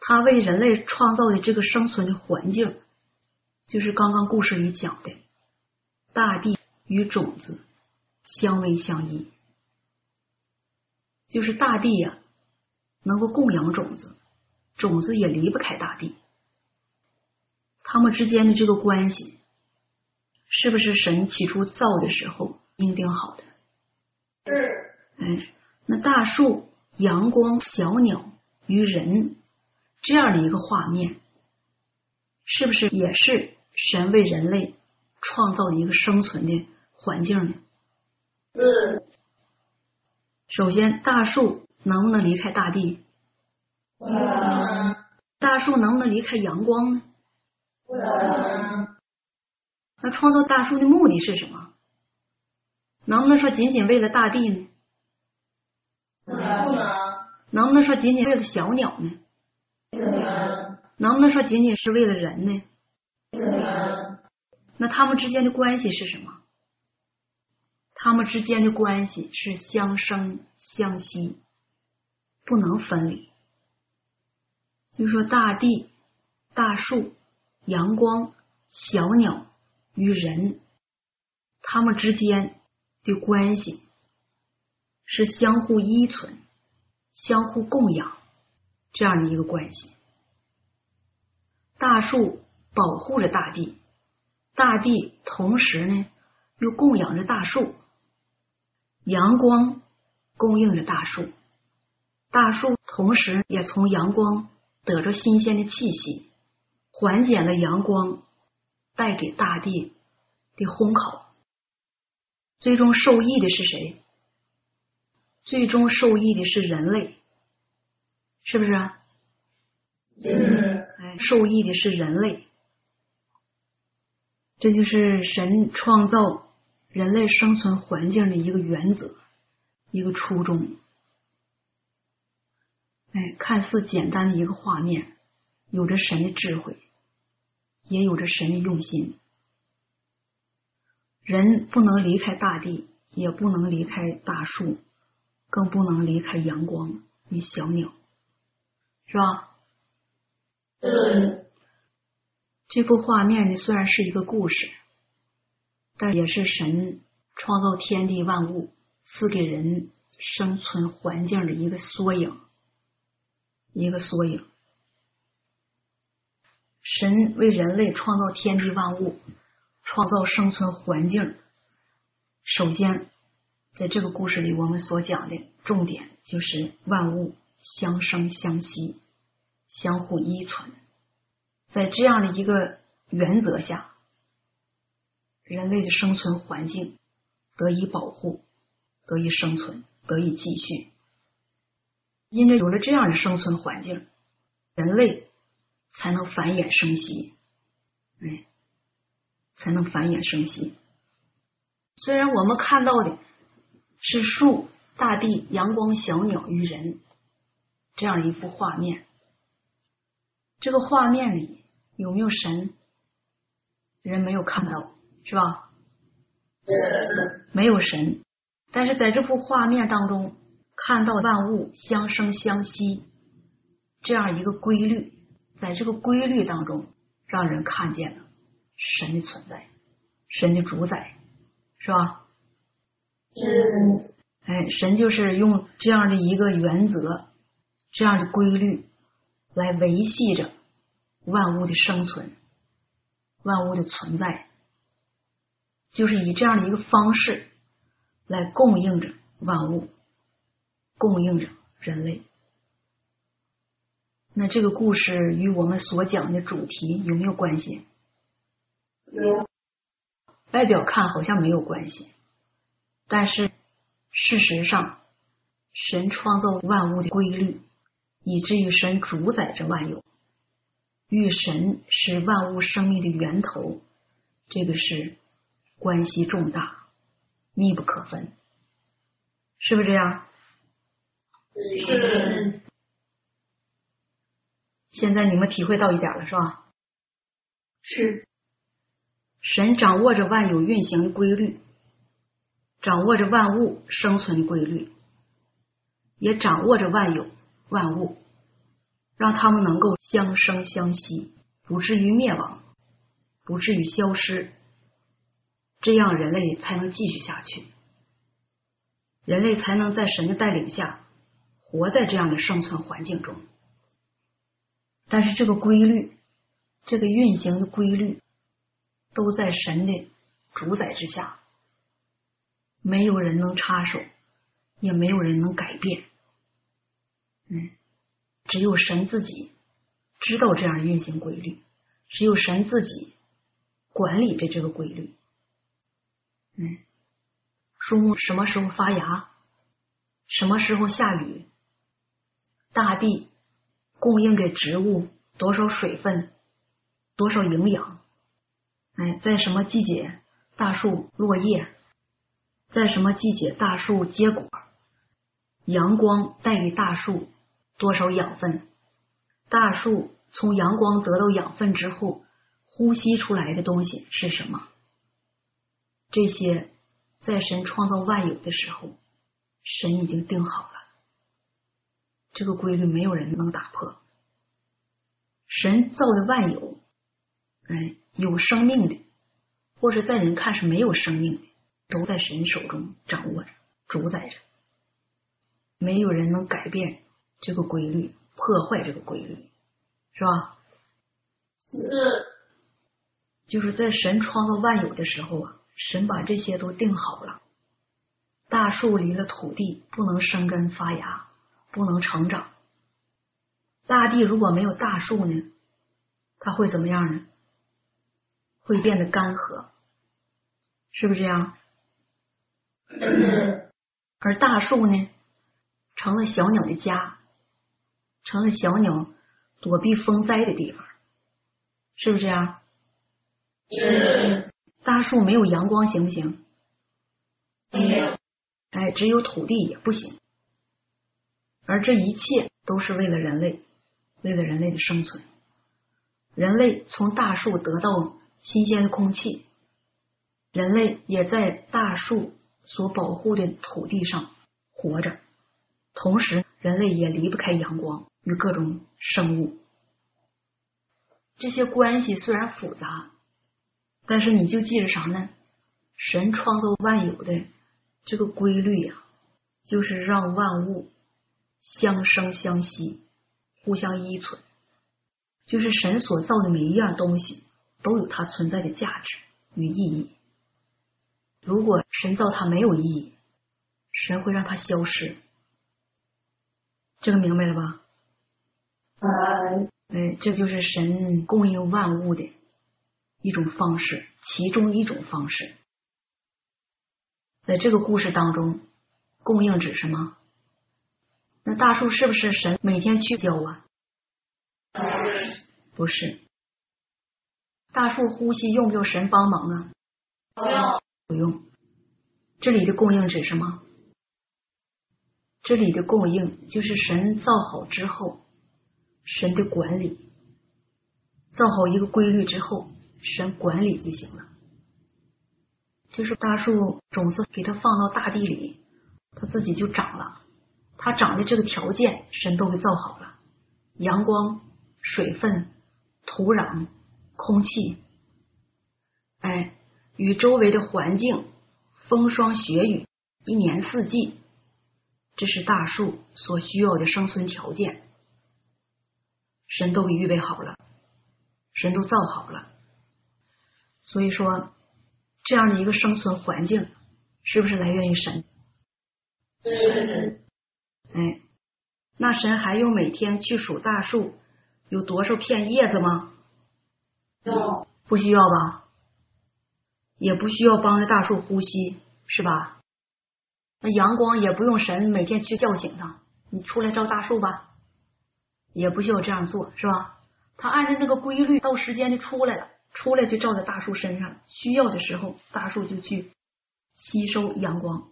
他为人类创造的这个生存的环境，就是刚刚故事里讲的，大地与种子相偎相依，就是大地呀能够供养种子，种子也离不开大地，他们之间的这个关系。是不是神起初造的时候命定好的？是。哎，那大树、阳光、小鸟与人这样的一个画面，是不是也是神为人类创造的一个生存的环境呢？嗯。首先，大树能不能离开大地？不能。大树能不能离开阳光呢？不能。那创造大树的目的是什么？能不能说仅仅为了大地呢？不能。能不能说仅仅为了小鸟呢？不能。不能说仅仅是为了人呢？那他们之间的关系是什么？他们之间的关系是相生相息，不能分离。就是说，大地、大树、阳光、小鸟。与人，他们之间的关系是相互依存、相互供养这样的一个关系。大树保护着大地，大地同时呢又供养着大树，阳光供应着大树，大树同时也从阳光得着新鲜的气息，缓解了阳光带给大地的烘烤。最终受益的是谁？最终受益的是人类，是不是？是。哎，受益的是人类。这就是神创造人类生存环境的一个原则，一个初衷。哎，看似简单的一个画面，有着神的智慧，也有着神的用心。人不能离开大地，也不能离开大树，更不能离开阳光与小鸟，是吧？嗯。这幅画面呢，虽然是一个故事，但也是神创造天地万物、赐给人生存环境的一个缩影。一个缩影。神为人类创造天地万物，创造生存环境。首先，在这个故事里，我们所讲的重点就是万物相生相息，相互依存。在这样的一个原则下，人类的生存环境得以保护，得以生存，得以继续。因着有了这样的生存环境，人类才能繁衍生息，哎，才能繁衍生息。虽然我们看到的是树、大地、阳光、小鸟与人这样一幅画面，这个画面里有没有神？人没有看到，是吧？没有神，但是在这幅画面当中。看到万物相生相息这样一个规律，在这个规律当中，让人看见了神的存在，神的主宰，是吧？是。哎，神就是用这样的一个原则，这样的规律来维系着万物的生存，万物的存在，就是以这样的一个方式来供应着万物。供应着人类，那这个故事与我们所讲的主题有没有关系？有。外表看好像没有关系，但是事实上，神创造万物的规律，以至于神主宰着万有，与神是万物生命的源头，这个是关系重大，密不可分，是不是这样？是。现在你们体会到一点了，是吧？是。神掌握着万有运行的规律，掌握着万物生存的规律，也掌握着万有万物，让他们能够相生相息，不至于灭亡，不至于消失，这样人类才能继续下去，人类才能在神的带领下。活在这样的生存环境中，但是这个规律，这个运行的规律，都在神的主宰之下，没有人能插手，也没有人能改变。嗯，只有神自己知道这样运行规律，只有神自己管理着这个规律。嗯，树木什么时候发芽，什么时候下雨。大地供应给植物多少水分，多少营养？哎，在什么季节大树落叶？在什么季节大树结果？阳光带给大树多少养分？大树从阳光得到养分之后，呼吸出来的东西是什么？这些在神创造万有的时候，神已经定好了。这个规律没有人能打破。神造的万有，哎，有生命的，或者在人看是没有生命的，都在神手中掌握着、主宰着。没有人能改变这个规律，破坏这个规律，是吧？是。就是在神创造万有的时候啊，神把这些都定好了。大树离了土地不能生根发芽。不能成长。大地如果没有大树呢，它会怎么样呢？会变得干涸，是不是这样？而大树呢，成了小鸟的家，成了小鸟躲避风灾的地方，是不是这样？是。大树没有阳光行不行？没有。哎，只有土地也不行。而这一切都是为了人类，为了人类的生存。人类从大树得到新鲜的空气，人类也在大树所保护的土地上活着。同时，人类也离不开阳光与各种生物。这些关系虽然复杂，但是你就记着啥呢？神创造万有的这个规律呀，就是让万物相生相息，互相依存。就是神所造的每一样东西都有它存在的价值与意义。如果神造它没有意义，神会让它消失。这个明白了吧？哎，这就是神供应万物的一种方式，其中一种方式。在这个故事当中，供应指什么？那大树是不是神每天去浇啊？不是。大树呼吸用不用神帮忙啊？不用。不用。这里的供应指什么？这里的供应就是神造好之后，神的管理。造好一个规律之后，神管理就行了。就是大树种子给它放到大地里，它自己就长了。它长的这个条件，神都给造好了，阳光、水分、土壤、空气，哎，与周围的环境、风霜雪雨、一年四季，这是大树所需要的生存条件，神都给预备好了，神都造好了。所以说，这样的一个生存环境，是不是来源于神？是。哎，那神还用每天去数大树有多少片叶子吗？不需要吧？也不需要帮着大树呼吸，是吧？那阳光也不用神每天去叫醒它，你出来照大树吧，也不需要这样做，是吧？它按照那个规律，到时间就出来了，出来就照在大树身上，需要的时候大树就去吸收阳光。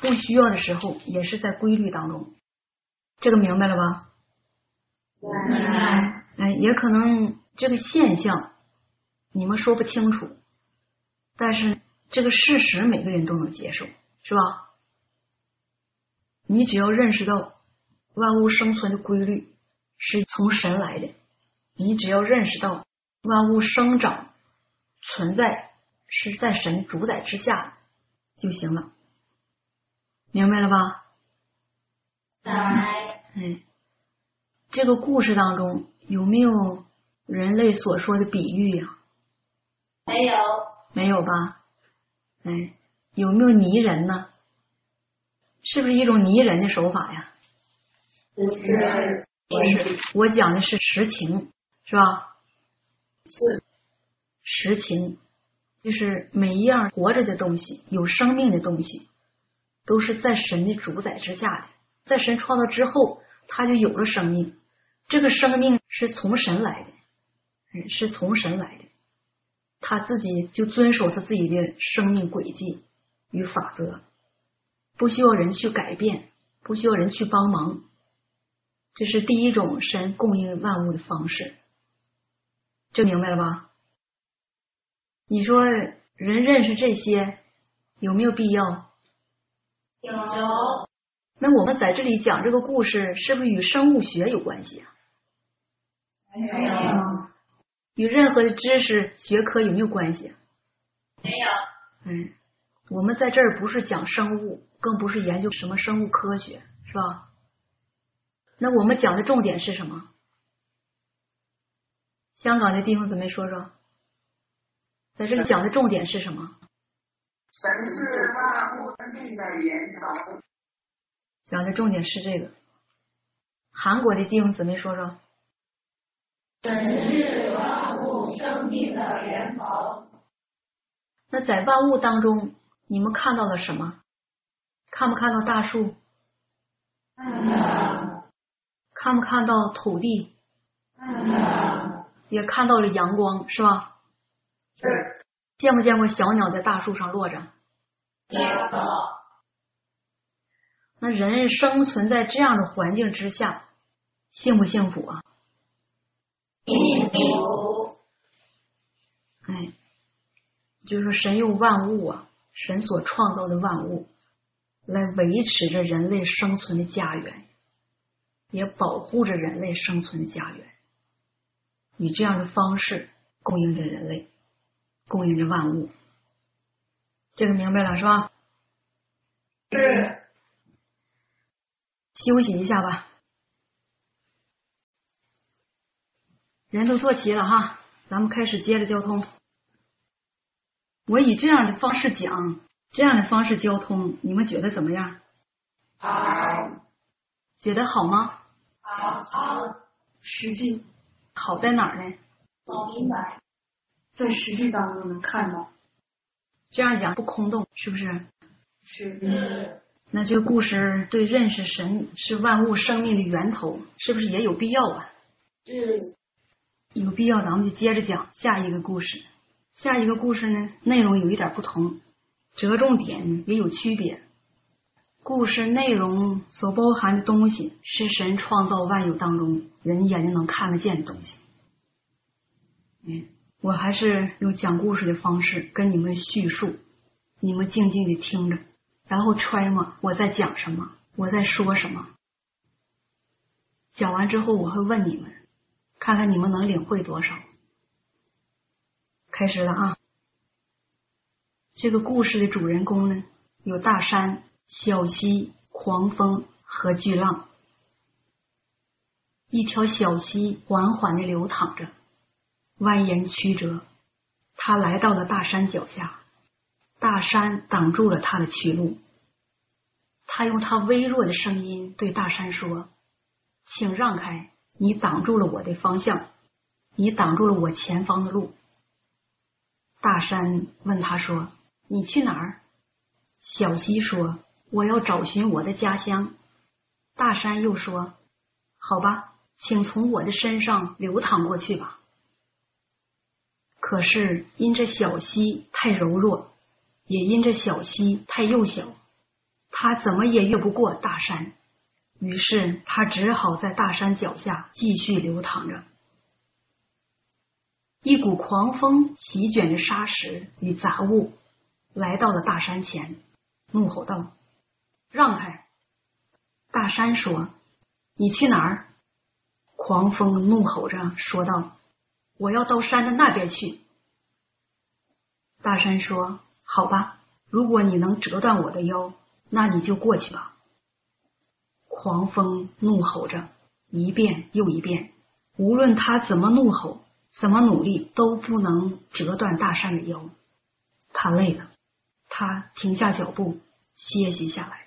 不需要的时候，也是在规律当中，这个明白了吧？明白。哎，也可能这个现象你们说不清楚，但是这个事实每个人都能接受，是吧？你只要认识到万物生存的规律是从神来的，你只要认识到万物生长存在是在神主宰之下就行了。明白了吧？明白。嗯，这个故事当中有没有人类所说的比喻呀？没有。没有吧？哎，有没有拟人呢？是不是一种拟人的手法呀？我讲的是实情，是吧？是。实情就是每一样活着的东西，有生命的东西。都是在神的主宰之下的，在神创造之后，他就有了生命。这个生命是从神来的，嗯，是从神来的。他自己就遵守他自己的生命轨迹与法则，不需要人去改变，不需要人去帮忙。这是第一种神供应万物的方式，这明白了吧？你说人认识这些有没有必要？有，那我们在这里讲这个故事，是不是与生物学有关系啊？没有。与任何的知识学科有没有关系？没有。嗯，我们在这儿不是讲生物，更不是研究什么生物科学，是吧？那我们讲的重点是什么？香港的弟兄姊妹说说，在这里讲的重点是什么？神是万物生命的源头。讲的重点是这个，韩国的弟兄姊妹说说。神是万物生命的源头。那在万物当中，你们看到了什么？看不看到大树？看到。看不看到土地？看到。也看到了阳光，是吧？是。见没见过小鸟在大树上落着？见过。那人生存在这样的环境之下，幸不幸福啊？幸福。哎，就是说，神用万物啊，神所创造的万物，来维持着人类生存的家园，也保护着人类生存的家园，以这样的方式供应着人类，供应着万物。这个明白了是吧？是。休息一下吧，人都坐齐了哈，咱们开始接着交通。我以这样的方式讲，这样的方式交通，你们觉得怎么样？好。觉得好吗？好，好。实际好在哪儿呢？我明白，在实际当中能看到。这样讲不空洞，是不是？是。那这个故事对认识神是万物生命的源头，是不是也有必要啊？嗯。有必要，咱们就接着讲下一个故事。下一个故事呢，内容有一点不同，着重点也有区别。故事内容所包含的东西是神创造万有当中人眼睛能看得见的东西。嗯，我还是用讲故事的方式跟你们叙述，你们静静的听着。然后揣摩我在讲什么，我在说什么。讲完之后，我会问你们，看看你们能领会多少。开始了啊！这个故事的主人公呢，有大山、小溪、狂风和巨浪。一条小溪缓缓的流淌着，蜿蜒曲折。他来到了大山脚下。大山挡住了他的去路，他用他微弱的声音对大山说：“请让开，你挡住了我的方向，你挡住了我前方的路。”大山问他说：“你去哪儿？”小溪说：“我要找寻我的家乡。”大山又说：“好吧，请从我的身上流淌过去吧。”可是因这小溪太柔弱。也因这小溪太幼小，他怎么也越不过大山，于是他只好在大山脚下继续流淌着。一股狂风席卷着沙石与杂物，来到了大山前，怒吼道：“让开！”大山说：“你去哪儿？”狂风怒吼着说道：“我要到山的那边去。”大山说。好吧，如果你能折断我的腰，那你就过去吧。狂风怒吼着，一遍又一遍，无论他怎么怒吼，怎么努力，都不能折断大山的腰。他累了，他停下脚步，歇息下来。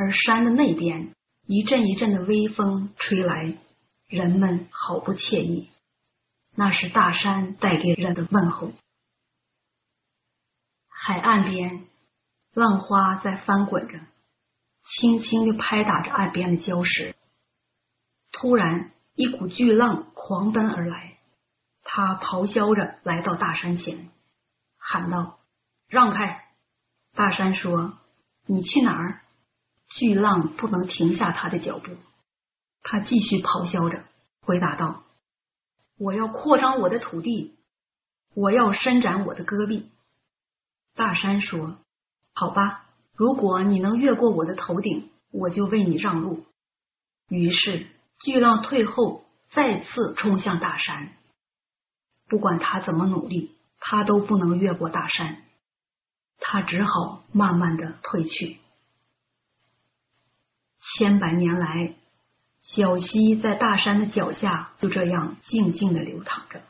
而山的那边，一阵一阵的微风吹来，人们好不惬意。那是大山带给人的问候。海岸边，浪花在翻滚着，轻轻的拍打着岸边的礁石。突然，一股巨浪狂奔而来，他咆哮着来到大山前，喊道：“让开！”大山说：“你去哪儿？”巨浪不能停下他的脚步，他继续咆哮着，回答道：“我要扩张我的土地，我要伸展我的戈壁。”大山说：“好吧，如果你能越过我的头顶，我就为你让路。”于是巨浪退后，再次冲向大山。不管他怎么努力，他都不能越过大山，他只好慢慢的退去。千百年来，小溪在大山的脚下就这样静静的流淌着。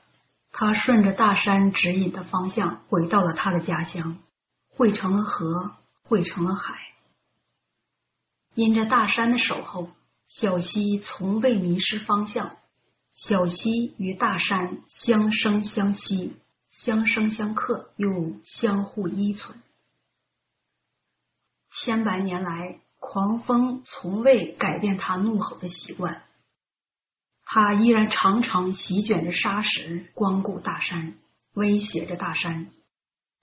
他顺着大山指引的方向回到了他的家乡，汇成了河，汇成了海。因着大山的守候，小溪从未迷失方向，小溪与大山相生相息，相生相克，又相互依存。千百年来，狂风从未改变它怒吼的习惯，它依然常常席卷着沙石，光顾大山，威胁着大山。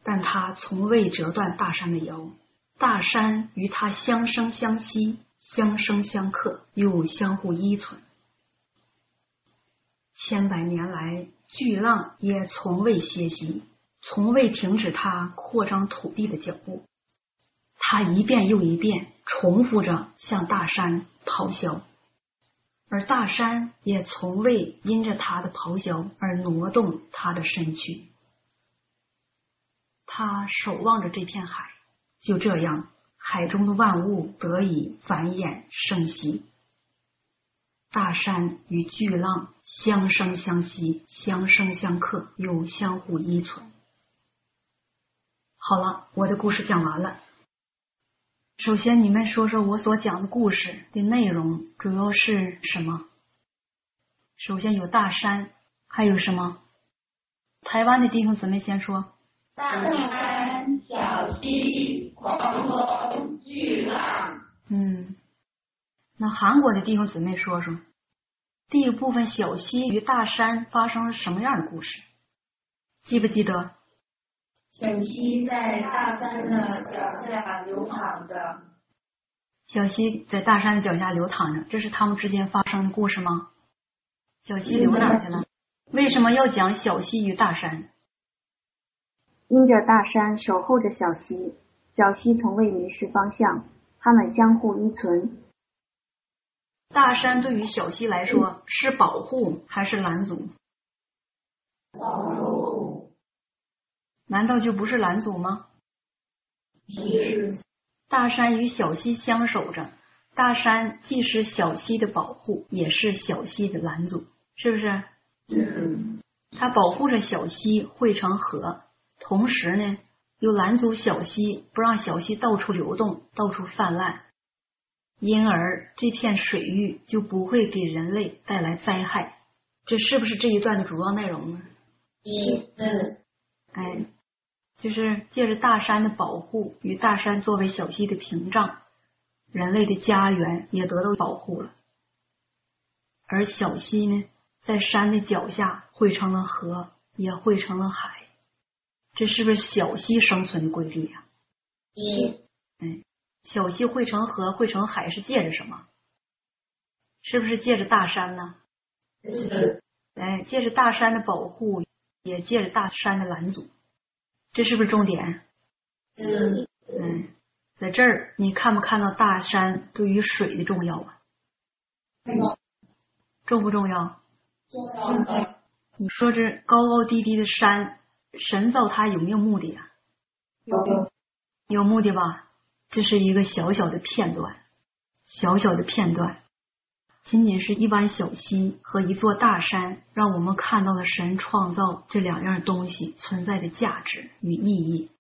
但它从未折断大山的腰，大山与它相生相息，相生相克，又相互依存。千百年来，巨浪也从未歇息，从未停止它扩张土地的脚步。它一遍又一遍重复着向大山咆哮，而大山也从未因着他的咆哮而挪动它的身躯。他守望着这片海，就这样，海中的万物得以繁衍生息。大山与巨浪相生相息，相生相克，又相互依存。好了，我的故事讲完了。首先，你们说说我所讲的故事的内容主要是什么？首先有大山，还有什么？台湾的弟兄姊妹先说。大山、小溪、狂风、巨浪。嗯，那韩国的弟兄姊妹说说，第一部分小溪与大山发生了什么样的故事？记不记得？小溪在大山的脚下流淌着。小溪在大山的脚下流淌着，这是他们之间发生的故事吗？小溪流哪去了？为什么要讲小溪与大山？因着大山守候着小溪，小溪从未迷失方向，它们相互依存。大山对于小溪来说是保护还是拦阻？保护。难道就不是拦阻吗？是。大山与小溪相守着，大山既是小溪的保护，也是小溪的拦阻，是不是？嗯。它保护着小溪汇成河。同时呢，又拦阻小溪，不让小溪到处流动、到处泛滥，因而这片水域就不会给人类带来灾害。这是不是这一段的主要内容呢？嗯。哎，就是借着大山的保护与大山作为小溪的屏障，人类的家园也得到保护了。而小溪呢，在山的脚下汇成了河，也汇成了海。这是不是小溪生存的规律呀？一，嗯，小溪汇成河，汇成海是借着什么？是不是借着大山呢？是。哎，借着大山的保护，也借着大山的拦阻，这是不是重点？嗯。嗯，在这儿你看不看到大山对于水的重要啊？重不重要？重要。你说这高高低低的山。神造它有没有目的啊？有，有目的吧？这是一个小小的片段，小小的片段，仅仅是一湾小溪和一座大山，让我们看到了神创造这两样东西存在的价值与意义，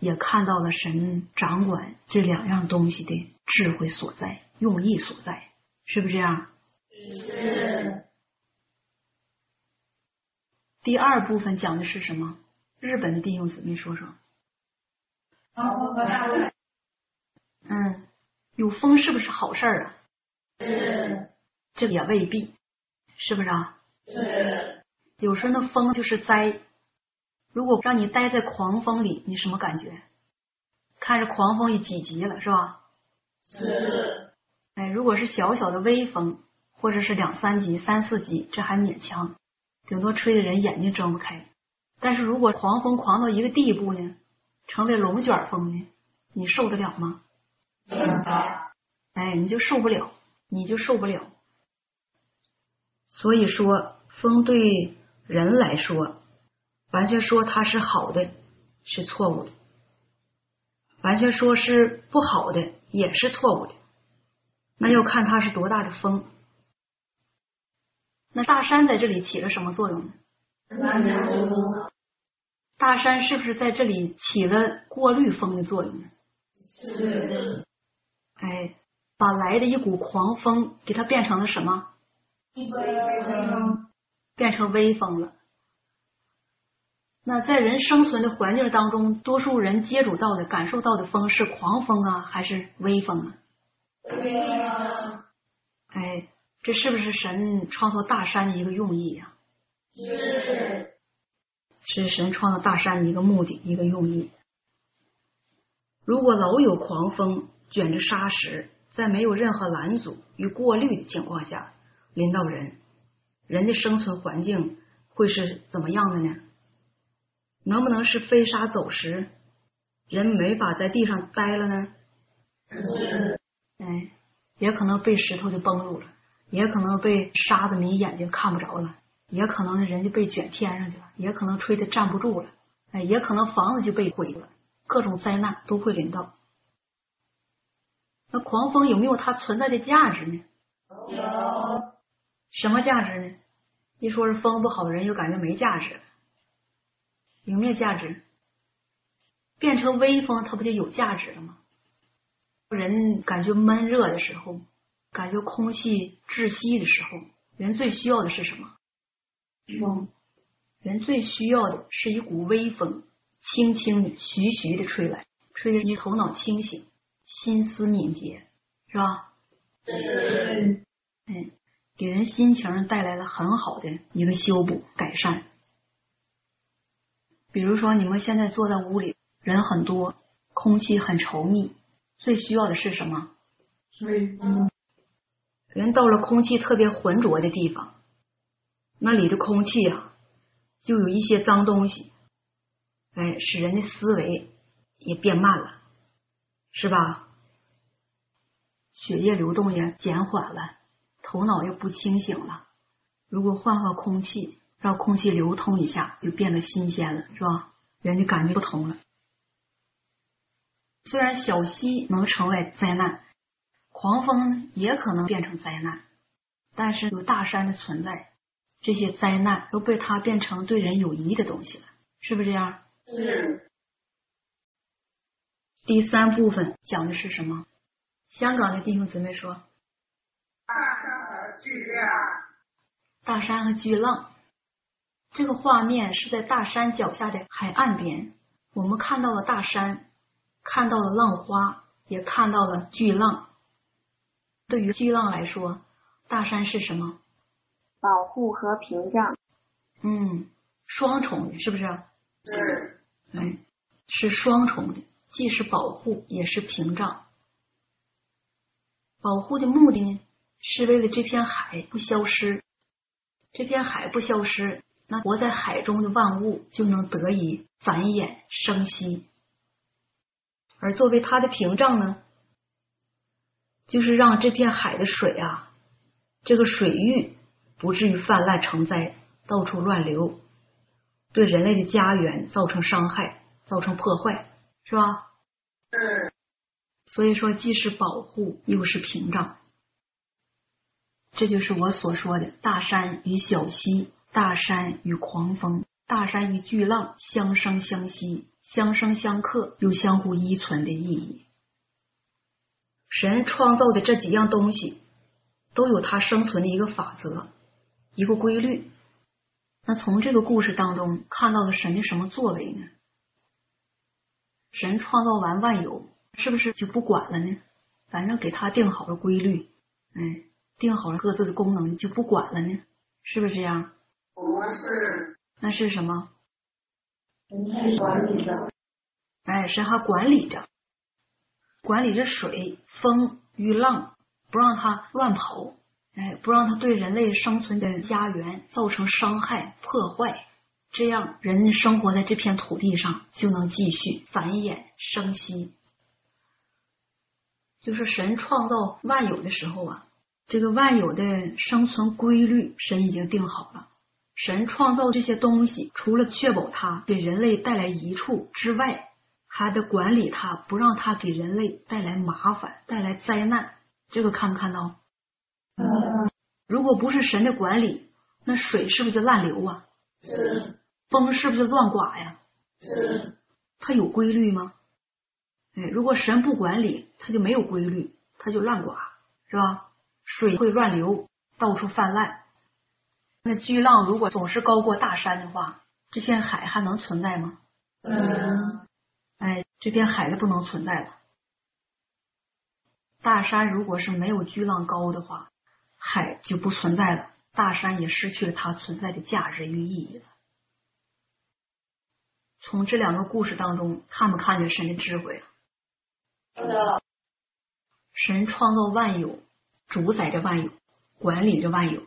也看到了神掌管这两样东西的智慧所在、用意所在，是不是这样？是。第二部分讲的是什么？日本的弟兄姊妹说说。嗯，有风是不是好事儿啊？是。这也未必，是不是啊？是。有时候那风就是灾。如果让你待在狂风里，你什么感觉？看着狂风也几级了，是吧？是。哎，如果是小小的微风，或者是两三级、三四级，这还勉强。顶多吹的人眼睛睁不开，但是如果狂风狂到一个地步呢，成为龙卷风呢，你受得了吗？哎，你就受不了，你就受不了。所以说，风对人来说，完全说它是好的是错误的，完全说是不好的也是错误的，那要看它是多大的风。那大山在这里起了什么作用呢？大山是不是在这里起了过滤风的作用呢？是。哎，把把来的一股狂风给它变成了什么？变成微风了。那在人生存的环境当中，多数人接触到的、感受到的风是狂风啊，还是微风啊？微风。哎，这是不是神创造大山的一个用意呀？是。是神创造大山的一个目的、一个用意。如果老有狂风卷着沙石，在没有任何拦阻与过滤的情况下临到人，人的生存环境会是怎么样的呢？能不能是飞沙走石，人没法在地上待了呢？是。哎，也可能被石头就崩住了，也可能被沙子迷眼睛看不着了，也可能人就被卷天上去了，也可能吹的站不住了，哎，也可能房子就被毁了。各种灾难都会临到，那狂风有没有它存在的价值呢？有。什么价值呢？一说是风不好，人又感觉没价值。有没有价值？变成微风，它不就有价值了吗？人感觉闷热的时候，感觉空气窒息的时候，人最需要的是什么？风。人最需要的是一股微风。轻轻的、徐徐的吹来，吹的你头脑清醒，心思敏捷，是吧？是。嗯，给人心情带来了很好的一个修补、改善。比如说，你们现在坐在屋里，人很多，空气很稠密，最需要的是什么？水。人到了空气特别浑浊的地方，那里的空气啊，就有一些脏东西。哎，使人的思维也变慢了，是吧？血液流动也减缓了，头脑又不清醒了。如果换换空气，让空气流通一下，就变得新鲜了，是吧？人就感觉不同了。虽然小溪能成为灾难，狂风也可能变成灾难，但是有大山的存在，这些灾难都被它变成对人有益的东西了，是不是这样？是。第三部分讲的是什么？香港的弟兄姊妹说，大山和巨浪。大山和巨浪，这个画面是在大山脚下的海岸边，我们看到了大山，看到了浪花，也看到了巨浪。对于巨浪来说，大山是什么？保护和屏障。嗯，双重的，是不是？是，哎，是双重的，既是保护，也是屏障。保护的目的，是为了这片海不消失。这片海不消失，那活在海中的万物就能得以繁衍生息。而作为它的屏障呢，就是让这片海的水啊，这个水域不至于泛滥成灾，到处乱流。对人类的家园造成伤害，造成破坏，是吧？嗯。所以说，既是保护，又是屏障。这就是我所说的大山与小溪，大山与狂风，大山与巨浪相生相息，相生相克，又相互依存的意义。神创造的这几样东西，都有它生存的一个法则，一个规律。那从这个故事当中看到了神的什么作为呢？神创造完万有，是不是就不管了呢？反正给他定好了规律，哎，定好了各自的功能，就不管了呢？是不是这样？不是。那是什么？神还管理着。哎，神还管理着，管理着水、风与浪，不让它乱跑。哎，不让它对人类生存的家园造成伤害破坏，这样人生活在这片土地上就能继续繁衍生息。就是神创造万有的时候啊，这个万有的生存规律，神已经定好了。神创造这些东西，除了确保它给人类带来益处之外，还得管理它，不让它给人类带来麻烦、带来灾难。这个看没看到？如果不是神的管理，那水是不是就滥流啊？是。风是不是乱刮呀？是。它有规律吗？哎，如果神不管理，它就没有规律，它就乱刮。是吧？水会乱流，到处泛滥。那巨浪如果总是高过大山的话，这片海还能存在吗？嗯。哎，这片海就不能存在了。大山如果是没有巨浪高的话，海就不存在了，大山也失去了它存在的价值与意义了。从这两个故事当中，看不看见神的智慧啊？看到。神创造万有，主宰着万有，管理着万有，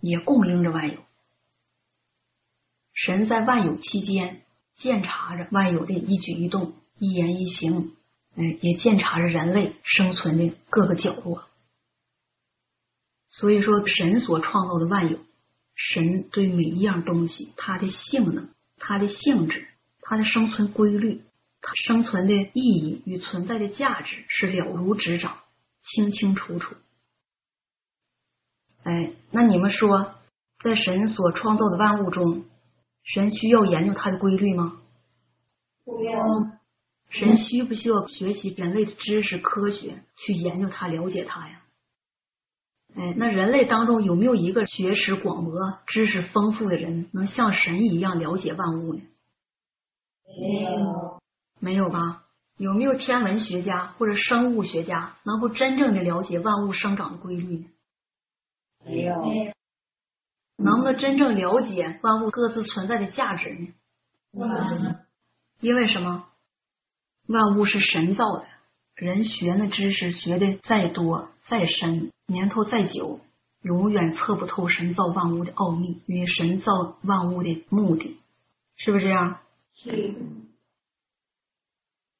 也供应着万有。神在万有期间监察着万有的一举一动、一言一行，哎，也监察着人类生存的各个角落。所以说，神所创造的万有，神对每一样东西，它的性能、它的性质、它的生存规律、它生存的意义与存在的价值是了如指掌。清清楚楚，哎，那你们说，在神所创造的万物中，神需要研究它的规律吗？不要。神需不需要学习人类的知识、科学去研究它、了解它呀？哎，那人类当中有没有一个学识广博、知识丰富的人，能像神一样了解万物呢？没有，没有吧？有没有天文学家或者生物学家能够真正的了解万物生长的规律呢？没有。能不能真正了解万物各自存在的价值呢？因为什么？万物是神造的，人学那知识学的再多再深，年头再久，永远测不透神造万物的奥秘与神造万物的目的，是不是这样？是。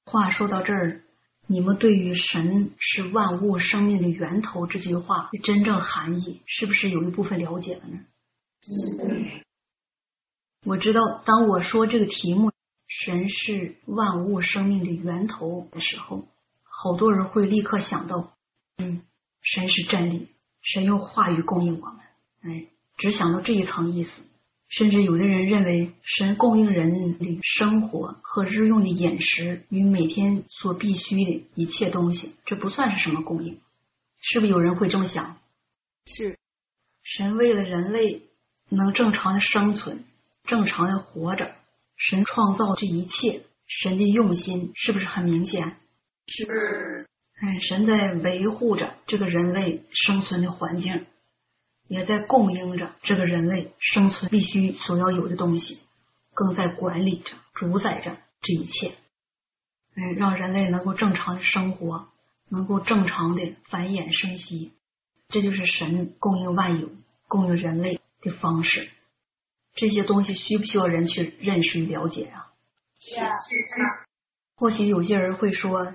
话说到这儿，你们对于“神是万物生命的源头”这句话的真正含义，是不是有一部分了解了呢？是。我知道，当我说这个题目“神是万物生命的源头”的时候，好多人会立刻想到，嗯，神是真理，神用话语供应我们，哎，只想到这一层意思。甚至有的人认为，神供应人的生活和日用的饮食与每天所必须的一切东西，这不算是什么供应，是不是有人会这么想？是，神为了人类能正常的生存、正常的活着，神创造这一切，神的用心是不是很明显？是，哎，神在维护着这个人类生存的环境。也在供应着这个人类生存必须所要有的东西，更在管理着、主宰着这一切，哎，让人类能够正常的生活，能够正常的繁衍生息，这就是神供应万有、供应人类的方式。这些东西需不需要人去认识与了解啊？或许有些人会说，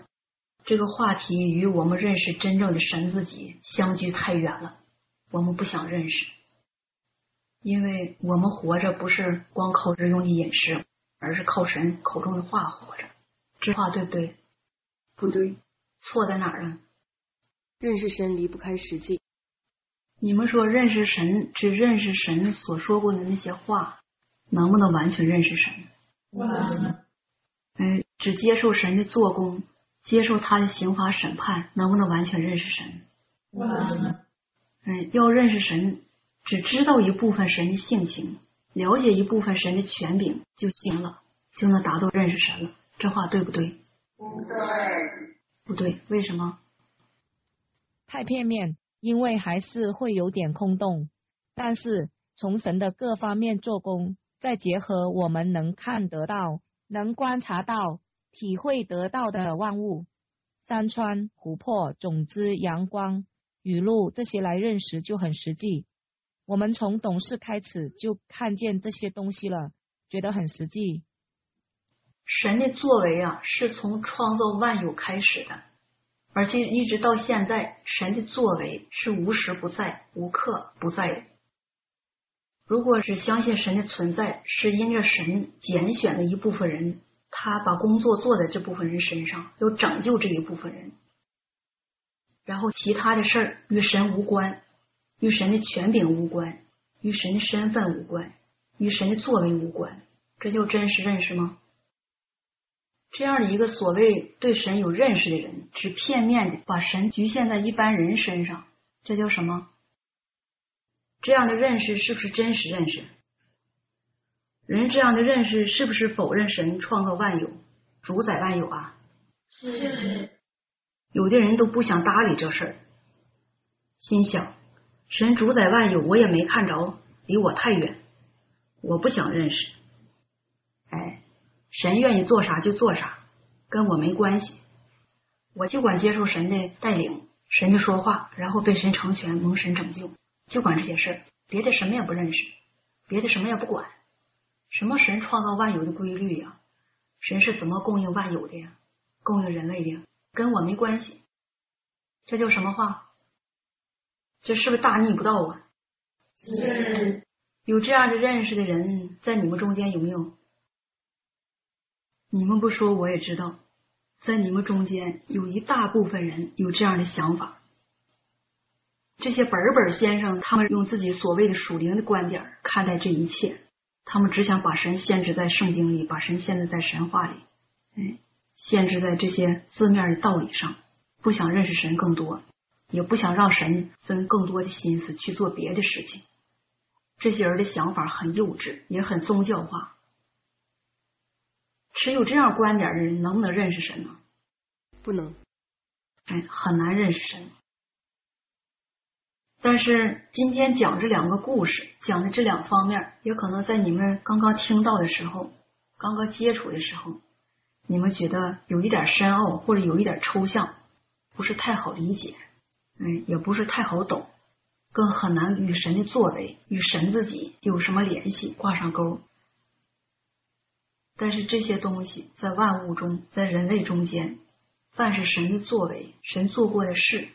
这个话题与我们认识真正的神自己相距太远了。我们不想认识，因为我们活着不是光靠日用的饮食，而是靠神口中的话活着。这话对不对？不对，错在哪儿啊？认识神离不开实际。你们说认识神，只认识神所说过的那些话，能不能完全认识神？不能。哎，只接受神的做工，接受他的刑罚审判，能不能完全认识神？不能。哎，要认识神，只知道一部分神的性情，了解一部分神的权柄就行了，就能达到认识神了。这话对不对？不对，不对，为什么？太片面，因为还是会有点空洞。但是从神的各方面做工，再结合我们能看得到、能观察到、体会得到的万物，山川、湖泊、种子、阳光。语录这些来认识就很实际。我们从懂事开始就看见这些东西了，觉得很实际。神的作为啊，是从创造万有开始的，而且一直到现在，神的作为是无时不在、无刻不在的。如果是相信神的存在，是因着神拣选的一部分人，他把工作做在这部分人身上，要拯救这一部分人。然后其他的事儿与神无关，与神的权柄无关，与神的身份无关，与神的作为无关，这就真实认识吗？这样的一个所谓对神有认识的人，只片面的把神局限在一般人身上，这叫什么？这样的认识是不是真实认识？人这样的认识是不是否认神创造万有、主宰万有啊？是。有的人都不想搭理这事儿，心想神主宰万有，我也没看着，离我太远，我不想认识。哎。神愿意做啥就做啥，跟我没关系。我就管接受神的带领，神的说话，然后被神成全，蒙神拯救，就管这些事儿，别的什么也不认识，别的什么也不管。什么神创造万有的规律呀？神是怎么供应万有的呀？供应人类的呀，跟我没关系。这叫什么话？这是不是大逆不道啊？是。有这样的认识的人在你们中间有没有？你们不说我也知道，在你们中间有一大部分人有这样的想法。这些本本先生，他们用自己所谓的属灵的观点看待这一切，他们只想把神限制在圣经里，把神限制在神话里，哎，限制在这些字面的道理上，不想认识神更多，也不想让神分更多的心思去做别的事情。这些人的想法很幼稚，也很宗教化。持有这样观点的人能不能认识神呢？不能，哎，很难认识神。但是今天讲这两个故事，讲的这两方面，也可能在你们刚刚听到的时候，刚刚接触的时候，你们觉得有一点深奥，或者有一点抽象，不是太好理解，嗯，也不是太好懂，更很难与神的作为与神自己有什么联系，挂上钩。但是这些东西在万物中，在人类中间，凡是神的作为，神做过的事，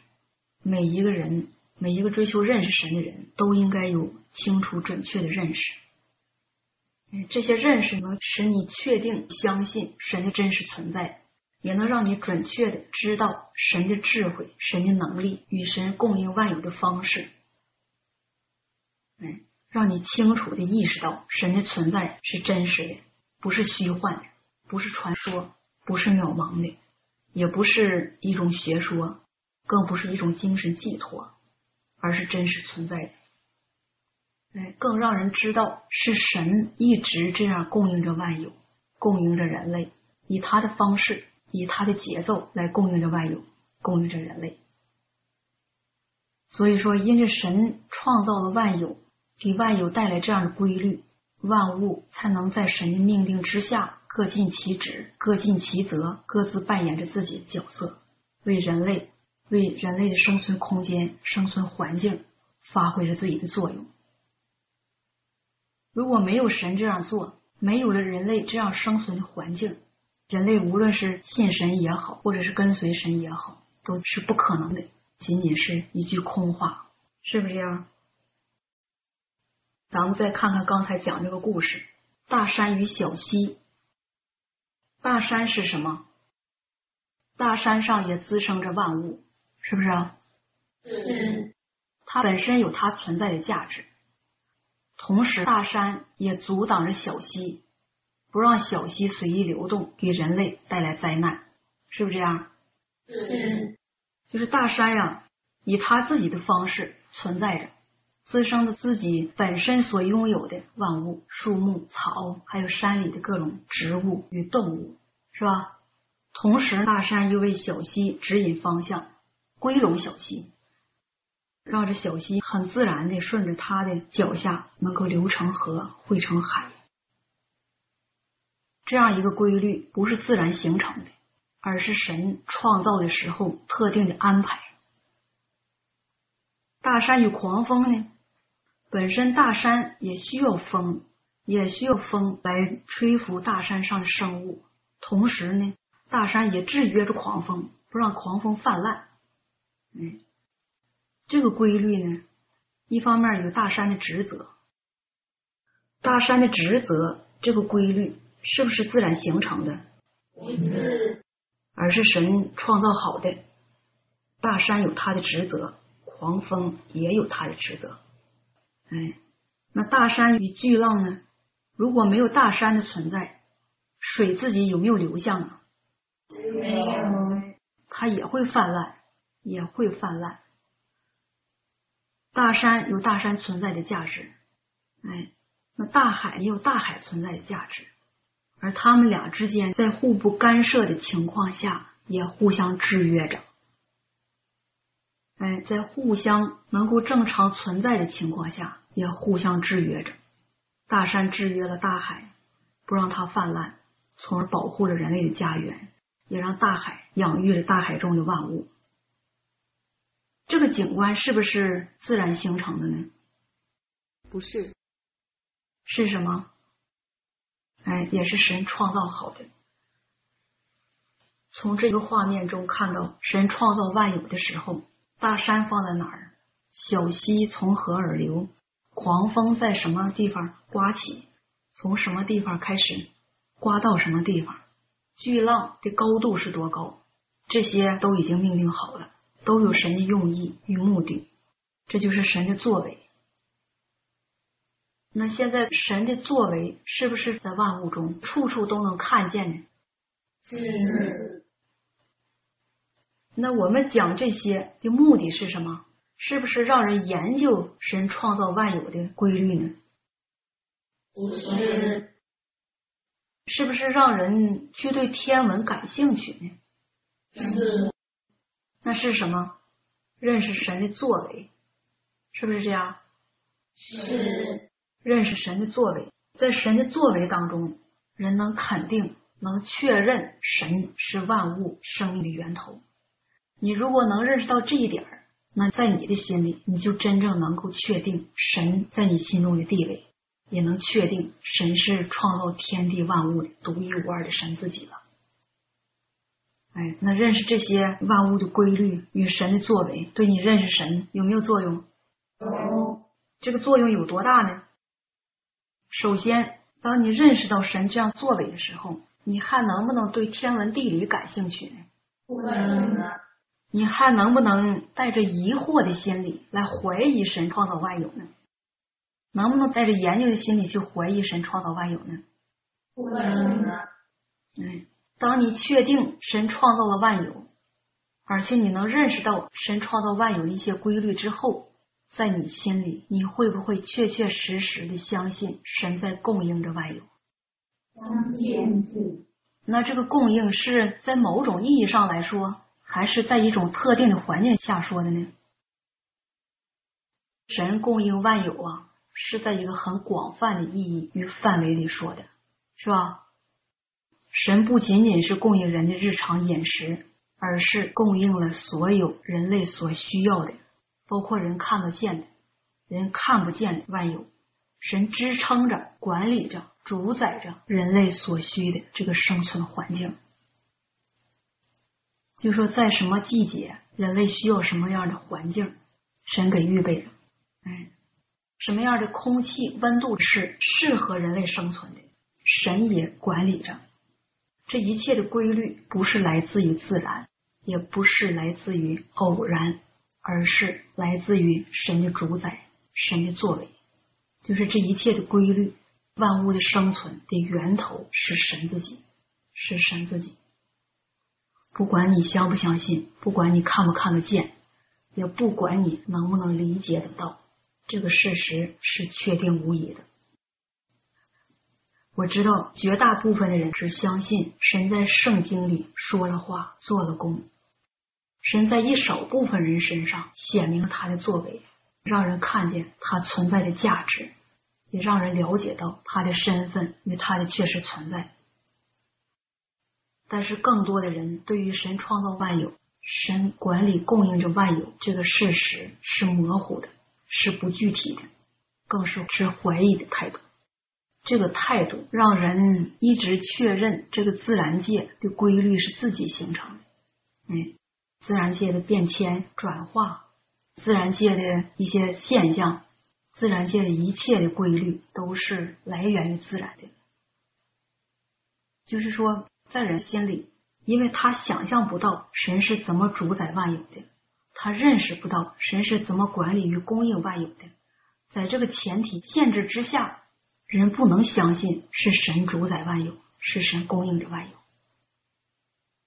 每一个人，每一个追求认识神的人都应该有清楚准确的认识。这些认识能使你确定相信神的真实存在，也能让你准确的知道神的智慧、神的能力与神供应万有的方式。哎，让你清楚的意识到神的存在是真实的。不是虚幻的，不是传说，不是渺茫的，也不是一种学说，更不是一种精神寄托，而是真实存在的。更让人知道是神一直这样供应着万有，供应着人类，以他的方式，以他的节奏来供应着万有，供应着人类。所以说，因着神创造了万有，给万有带来这样的规律。万物才能在神的命令之下各尽其职、各尽其责，各自扮演着自己的角色，为人类、为人类的生存空间、生存环境发挥着自己的作用。如果没有神这样做，没有了人类这样生存的环境，人类无论是信神也好，或者是跟随神也好，都是不可能的，仅仅是一句空话，是不是这样？咱们再看看刚才讲这个故事，大山与小溪。大山是什么？大山上也滋生着万物，是不是啊？是。它本身有它存在的价值，同时大山也阻挡着小溪，不让小溪随意流动，给人类带来灾难，是不是这样？是。就是大山呀，以他自己的方式存在着。滋生着自己本身所拥有的万物、树木、草，还有山里的各种植物与动物，是吧？同时，大山又为小溪指引方向，归拢小溪，让这小溪很自然的顺着它的脚下能够流成河、汇成海。这样一个规律不是自然形成的，而是神创造的时候特定的安排。大山与狂风呢？本身大山也需要风，也需要风来吹拂大山上的生物。同时呢，大山也制约着狂风，不让狂风泛滥。嗯，这个规律呢，一方面有大山的职责，大山的职责这个规律是不是自然形成的？不是，而是神创造好的。大山有它的职责，狂风也有它的职责。哎，那大山与巨浪呢？如果没有大山的存在，水自己有没有流向啊？没有，它也会泛滥，也会泛滥。大山有大山存在的价值，哎，那大海也有大海存在的价值，而他们俩之间在互不干涉的情况下，也互相制约着。哎，在互相能够正常存在的情况下，也互相制约着。大山制约了大海，不让它泛滥，从而保护了人类的家园，也让大海养育了大海中的万物。这个景观是不是自然形成的呢？不是，是什么？哎，也是神创造好的。从这个画面中看到，神创造万有的时候，大山放在哪儿？小溪从何而流？狂风在什么地方刮起？从什么地方开始刮到什么地方？巨浪的高度是多高？这些都已经命令好了。都有神的用意与目的，这就是神的作为。那现在神的作为是不是在万物中处处都能看见呢？是。那我们讲这些的目的是什么？是不是让人研究神创造万有的规律呢？不是。是不是让人去对天文感兴趣呢？是。那是什么？认识神的作为，是不是这样？是。认识神的作为，在神的作为当中，人能肯定、能确认神是万物生命的源头。你如果能认识到这一点那在你的心里，你就真正能够确定神在你心中的地位，也能确定神是创造天地万物的独一无二的神自己了。哎，那认识这些万物的规律与神的作为，对你认识神有没有作用？有。这个作用有多大呢？首先，当你认识到神这样作为的时候，你还能不能对天文地理感兴趣呢？不能。你还能不能带着疑惑的心理来怀疑神创造万有呢？能不能带着研究的心理去怀疑神创造万有呢？不能。嗯。当你确定神创造了万有，而且你能认识到神创造万有的一些规律之后，在你心里，你会不会确确实实的相信神在供应着万有？相信。那这个供应是在某种意义上来说，还是在一种特定的环境下说的呢？神供应万有啊，是在一个很广泛的意义与范围里说的，是吧？神不仅仅是供应人的日常饮食，而是供应了所有人类所需要的，包括人看得见的、人看不见的万有。神支撑着、管理着、主宰着人类所需的这个生存环境。就说在什么季节，人类需要什么样的环境，神给预备着。哎，什么样的空气温度是适合人类生存的，神也管理着。这一切的规律不是来自于自然，也不是来自于偶然，而是来自于神的主宰、神的作为。就是这一切的规律，万物的生存的源头是神自己，是神自己。不管你相不相信，不管你看不看得见，也不管你能不能理解得到，这个事实是确定无疑的。我知道绝大部分的人只相信神在圣经里说了话、做了工，神在一少部分人身上显明他的作为，让人看见他存在的价值，也让人了解到他的身份与他的确实存在。但是，更多的人对于神创造万有、神管理供应着万有这个事实是模糊的，是不具体的，更是持怀疑的态度。这个态度让人一直确认这个自然界的规律是自己形成的，嗯，自然界的变迁转化，自然界的一些现象，自然界的一切的规律都是来源于自然的。就是说，在人心里，因为他想象不到神是怎么主宰万有的，他认识不到神是怎么管理与供应万有的，在这个前提限制之下。人不能相信是神主宰万有，是神供应着万有。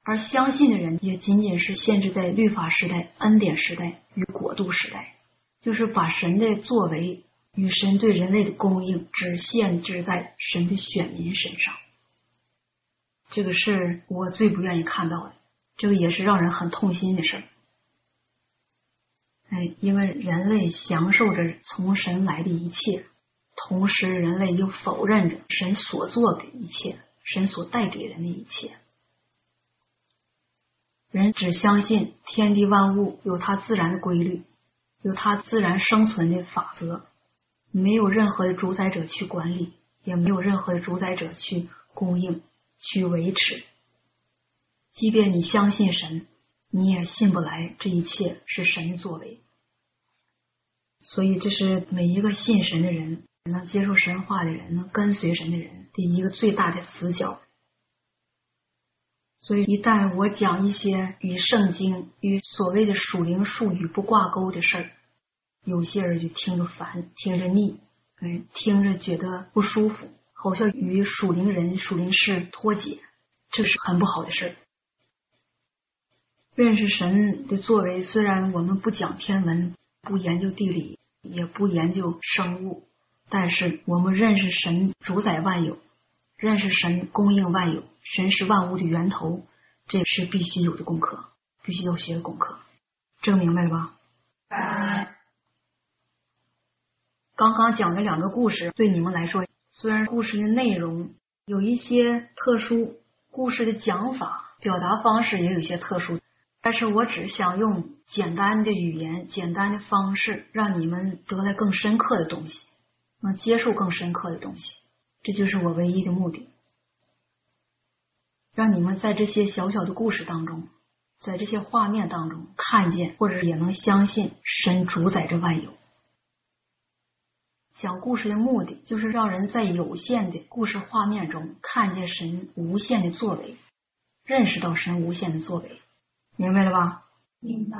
而相信的人也仅仅是限制在律法时代、恩典时代与国度时代，就是把神的作为与神对人类的供应只限制在神的选民身上。这个是我最不愿意看到的，这个也是让人很痛心的事儿。哎，因为人类享受着从神来的一切，同时人类又否认着神所做的一切，神所带给人的一切。人只相信天地万物有它自然的规律，有它自然生存的法则，没有任何的主宰者去管理，也没有任何的主宰者去供应。去维持，即便你相信神，你也信不来这一切是神的作为。所以，这是每一个信神的人、能接受神话的人、能跟随神的人的一个最大的死角。所以，一旦我讲一些与圣经、与所谓的属灵术语不挂钩的事儿，有些人就听着烦，听着腻，哎，听着觉得不舒服。好像与属灵人、属灵事脱节，这是很不好的事儿认识神的作为，虽然我们不讲天文，不研究地理，也不研究生物，但是我们认识神主宰万有，认识神供应万有，神是万物的源头，这是必须有的功课，必须要学的功课。这明白了吧？刚刚讲的两个故事，对你们来说。虽然故事的内容有一些特殊，故事的讲法、表达方式也有些特殊，但是我只想用简单的语言、简单的方式，让你们得来更深刻的东西，能接受更深刻的东西，这就是我唯一的目的，让你们在这些小小的故事当中，在这些画面当中看见，或者也能相信神主宰着万有。讲故事的目的就是让人在有限的故事画面中看见神无限的作为，认识到神无限的作为，明白了吧？明白。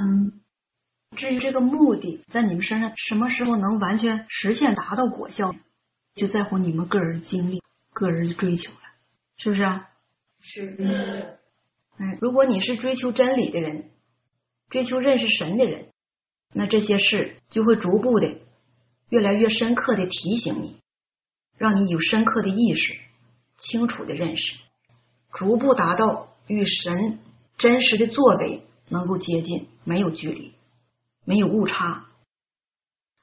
至于这个目的在你们身上什么时候能完全实现、达到果效，就在乎你们个人的经历、个人的追求了，是不是啊？是。哎，如果你是追求真理的人，追求认识神的人，那这些事就会逐步的。越来越深刻的提醒你，让你有深刻的意识、清楚的认识，逐步达到与神真实的作为能够接近，没有距离，没有误差。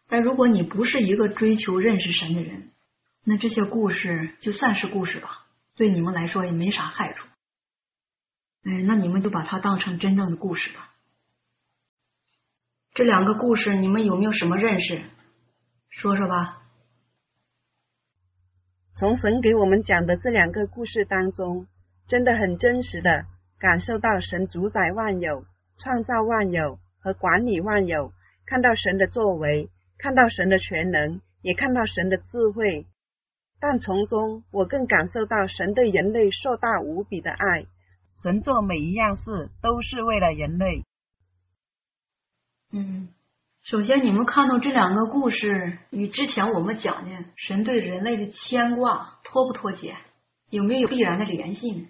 但如果你不是一个追求认识神的人，那这些故事就算是故事吧，对你们来说也没啥害处。哎，那你们就把它当成真正的故事吧。这两个故事，你们有没有什么认识？说说吧。从神给我们讲的这两个故事当中，真的很真实的感受到神主宰万有、创造万有和管理万有，看到神的作为，看到神的全能，也看到神的智慧。但从中，我更感受到神对人类硕大无比的爱。神做每一样事都是为了人类。嗯。首先，你们看到这两个故事与之前我们讲的神对人类的牵挂脱不脱节？有没有必然的联系呢？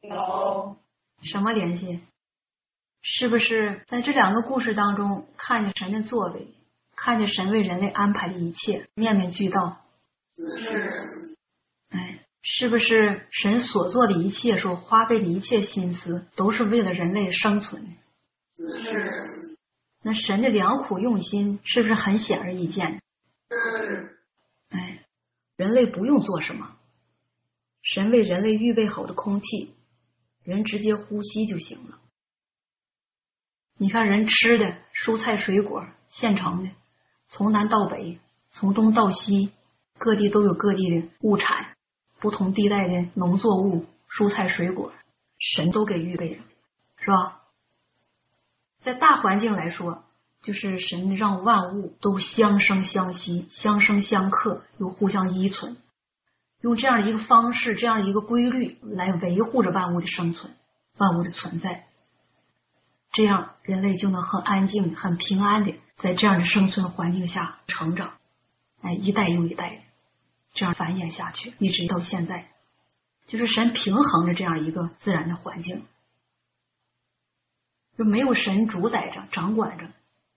有。什么联系？是不是在这两个故事当中看见神的作为，看见神为人类安排的一切面面俱到？是。哎，是不是神所做的一切，所花费的一切心思，都是为了人类的生存？是。那神的良苦用心是不是很显而易见？是。哎，人类不用做什么，神为人类预备好的空气，人直接呼吸就行了。你看人吃的蔬菜水果，现成的，从南到北，从东到西，各地都有各地的物产，不同地带的农作物、蔬菜水果，神都给预备了，是吧？在大环境来说，就是神让万物都相生相息、相生相克，又互相依存，用这样的一个方式、这样的一个规律来维护着万物的生存、万物的存在。这样人类就能很安静、很平安的在这样的生存环境下成长，哎，一代又一代这样繁衍下去，一直到现在，就是神平衡着这样一个自然的环境。就没有神主宰着、掌管着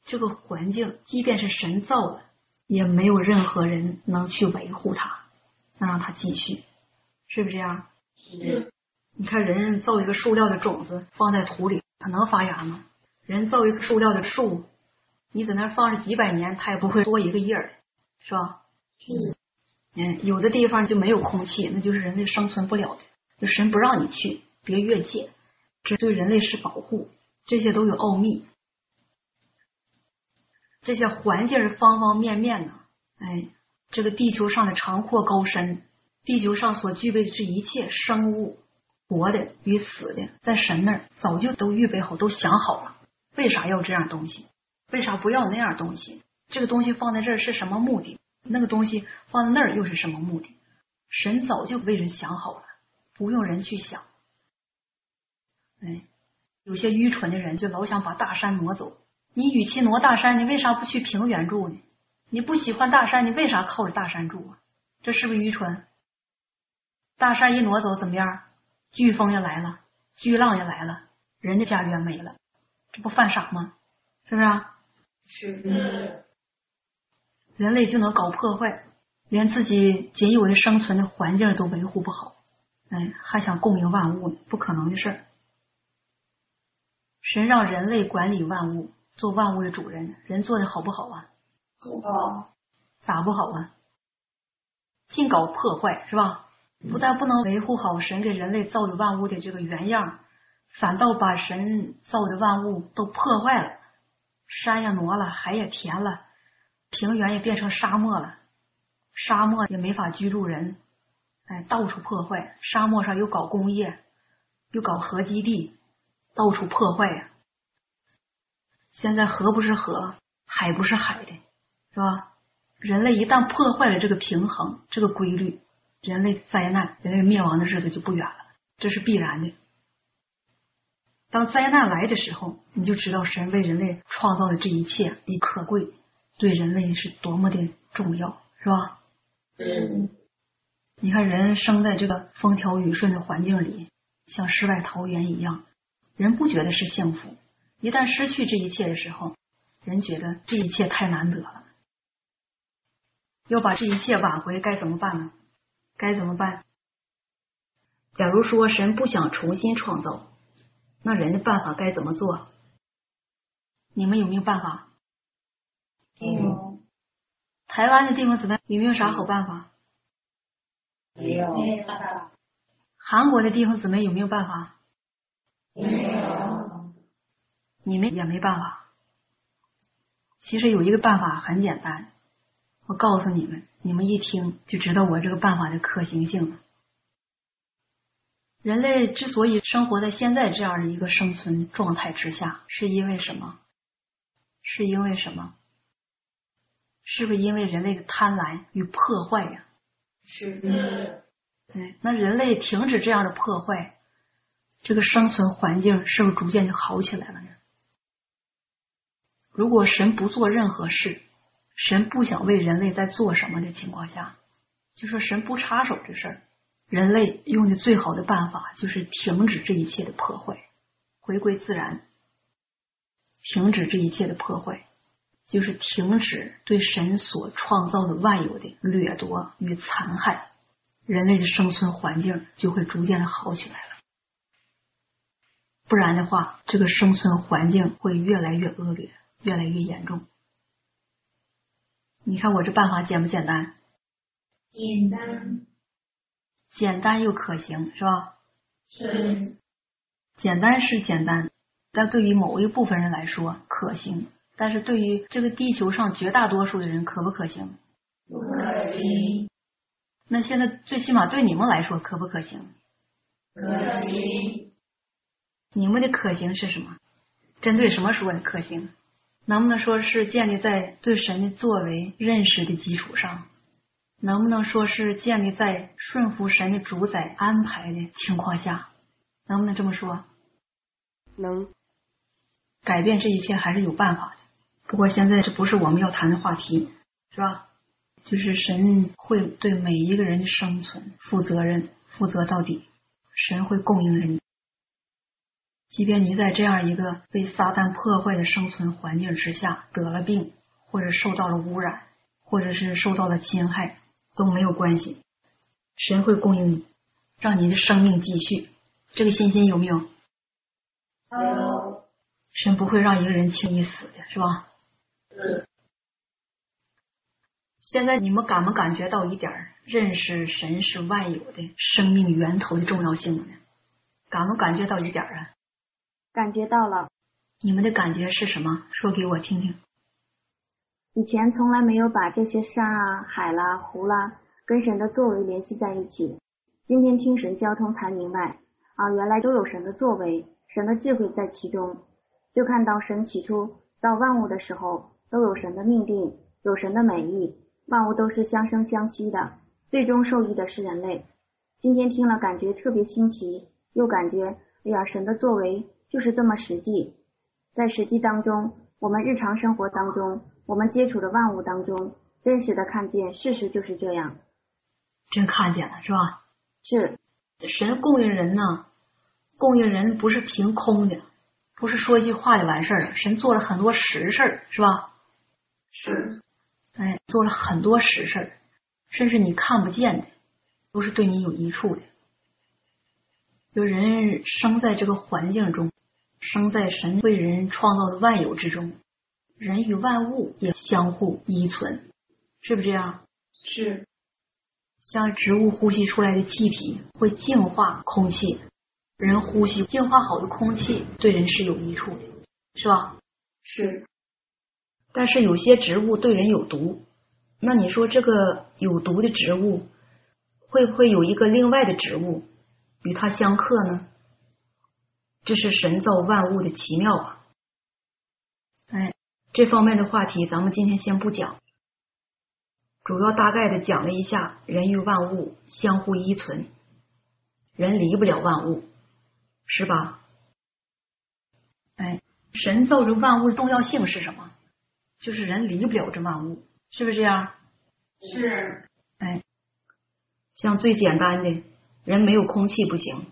这个环境，即便是神造的，也没有任何人能去维护它，能让它继续，是不是这样？是。你看，人造一个塑料的种子放在土里，它能发芽吗？人造一个塑料的树，你在那放着几百年，它也不会多一个叶儿，是吧？嗯。嗯，有的地方就没有空气，那就是人类生存不了的，就神不让你去，别越界，这对人类是保护。这些都有奥秘，这些环境方方面面呢。哎，这个地球上的长阔高深，地球上所具备的这一切生物。活的与死的，在神那儿早就都预备好，都想好了。为啥要这样东西？为啥不要那样东西？这个东西放在这儿是什么目的？那个东西放在那儿又是什么目的？神早就为人想好了，不用人去想。哎，有些愚蠢的人就老想把大山挪走。你与其挪大山，你为啥不去平原住呢？你不喜欢大山，你为啥靠着大山住啊？这是不是愚蠢？大山一挪走，怎么样？飓风也来了，巨浪也来了，人家家园没了，这不犯傻吗？是不是？是。人类就能搞破坏，连自己仅有的生存的环境都维护不好，哎，还想供应万物，不可能的事儿。神让人类管理万物，做万物的主人，人做的好不好啊？不好。咋不好啊？净搞破坏，是吧？不但不能维护好神给人类造的万物的这个原样，反倒把神造的万物都破坏了。山也挪了，海也填了，平原也变成沙漠了，沙漠也没法居住人。哎，到处破坏，沙漠上又搞工业，又搞核基地，到处破坏呀。现在河不是河，海不是海的，是吧？人类一旦破坏了这个平衡，这个规律。人类灾难、人类灭亡的日子就不远了，这是必然的。当灾难来的时候，你就知道神为人类创造的这一切的可贵，对人类是多么的重要，是吧？嗯。你看，人生在这个风调雨顺的环境里，像世外桃源一样，人不觉得是幸福。一旦失去这一切的时候，人觉得这一切太难得了。要把这一切挽回，该怎么办呢？该怎么办？假如说神不想重新创造，那人的办法该怎么做？你们有没有办法？有。台湾的地方姊妹？有没有啥好办法？没有。韩国的地方姊妹？有没有办法？没有。你们也没办法。其实有一个办法很简单。我告诉你们，你们一听就知道我这个办法的可行性了。人类之所以生活在现在这样的一个生存状态之下，是因为什么？是因为什么？是不是因为人类的贪婪与破坏呀？是。对，那人类停止这样的破坏，这个生存环境是不是逐渐就好起来了呢？如果神不做任何事。神不想为人类在做什么的情况下，就说神不插手这事儿。人类用的最好的办法就是停止这一切的破坏，回归自然。停止这一切的破坏，就是停止对神所创造的万有的掠夺与残害，人类的生存环境就会逐渐的好起来了。不然的话，这个生存环境会越来越恶劣，越来越严重。你看我这办法简不简单？简单，简单又可行，是吧？是。简单是简单，但对于某一部分人来说可行，但是对于这个地球上绝大多数的人可不可行？不可行。那现在最起码对你们来说可不可行？可行。你们的可行是什么？针对什么说的可行？能不能说是建立在对神的作为认识的基础上？能不能说是建立在顺服神的主宰安排的情况下？能不能这么说？能。改变这一切还是有办法的。不过现在这不是我们要谈的话题，是吧？就是神会对每一个人的生存负责任，负责到底。神会供应人。即便你在这样一个被撒旦破坏的生存环境之下得了病，或者受到了污染，或者是受到了侵害，都没有关系，神会供应你，让你的生命继续。这个信心有没有？有。神不会让一个人轻易死的，是吧？嗯。现在你们感没感觉到一点认识神是万有的生命源头的重要性呢？感没感觉到一点啊？感觉到了。你们的感觉是什么？说给我听听。以前从来没有把这些山啊、海啦、湖啦跟神的作为联系在一起。今天听神交通才明白啊，原来都有神的作为，神的智慧在其中。就看到神起初造万物的时候，都有神的命定，有神的美意，万物都是相生相息的，最终受益的是人类。今天听了，感觉特别新奇，又感觉哎呀，神的作为就是这么实际，在实际当中，我们日常生活当中。我们接触的万物当中，真实的看见事实就是这样，真看见了是吧？是神供应人呢，供应人不是凭空的，不是说一句话就完事儿了。神做了很多实事儿，是吧？是，哎，做了很多实事儿，甚至你看不见的，都是对你有益处的。就人生在这个环境中，生在神为人创造的万有之中。人与万物也相互依存，是不是这样？是。像植物呼吸出来的气体会净化空气，人呼吸净化好的空气对人是有益处的，是吧？是。但是有些植物对人有毒，那你说这个有毒的植物会不会有一个另外的植物与它相克呢？这是神造万物的奇妙啊！哎。这方面的话题，咱们今天先不讲，主要大概的讲了一下人与万物相互依存，人离不了万物，是吧？哎，神造这万物的重要性是什么？就是人离不了这万物，是不是这样？是。哎，像最简单的，人没有空气不行，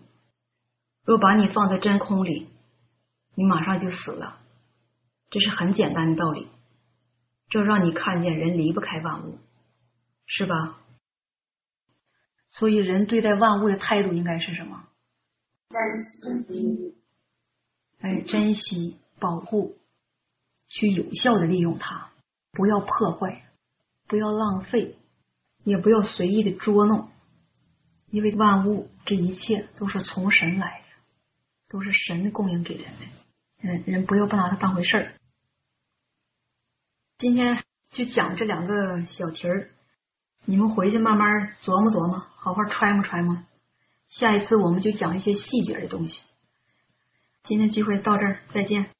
若把你放在真空里，你马上就死了。这是很简单的道理，这让你看见人离不开万物，是吧？所以人对待万物的态度应该是什么？珍惜，哎，珍惜、保护，去有效的利用它，不要破坏，不要浪费，也不要随意的捉弄，因为万物这一切都是从神来的，都是神供应给人的，嗯，人不要不拿它当回事儿。今天就讲这两个小题儿，你们回去慢慢琢磨琢磨，好好揣摩揣摩。下一次我们就讲一些细节的东西。今天聚会到这儿，再见。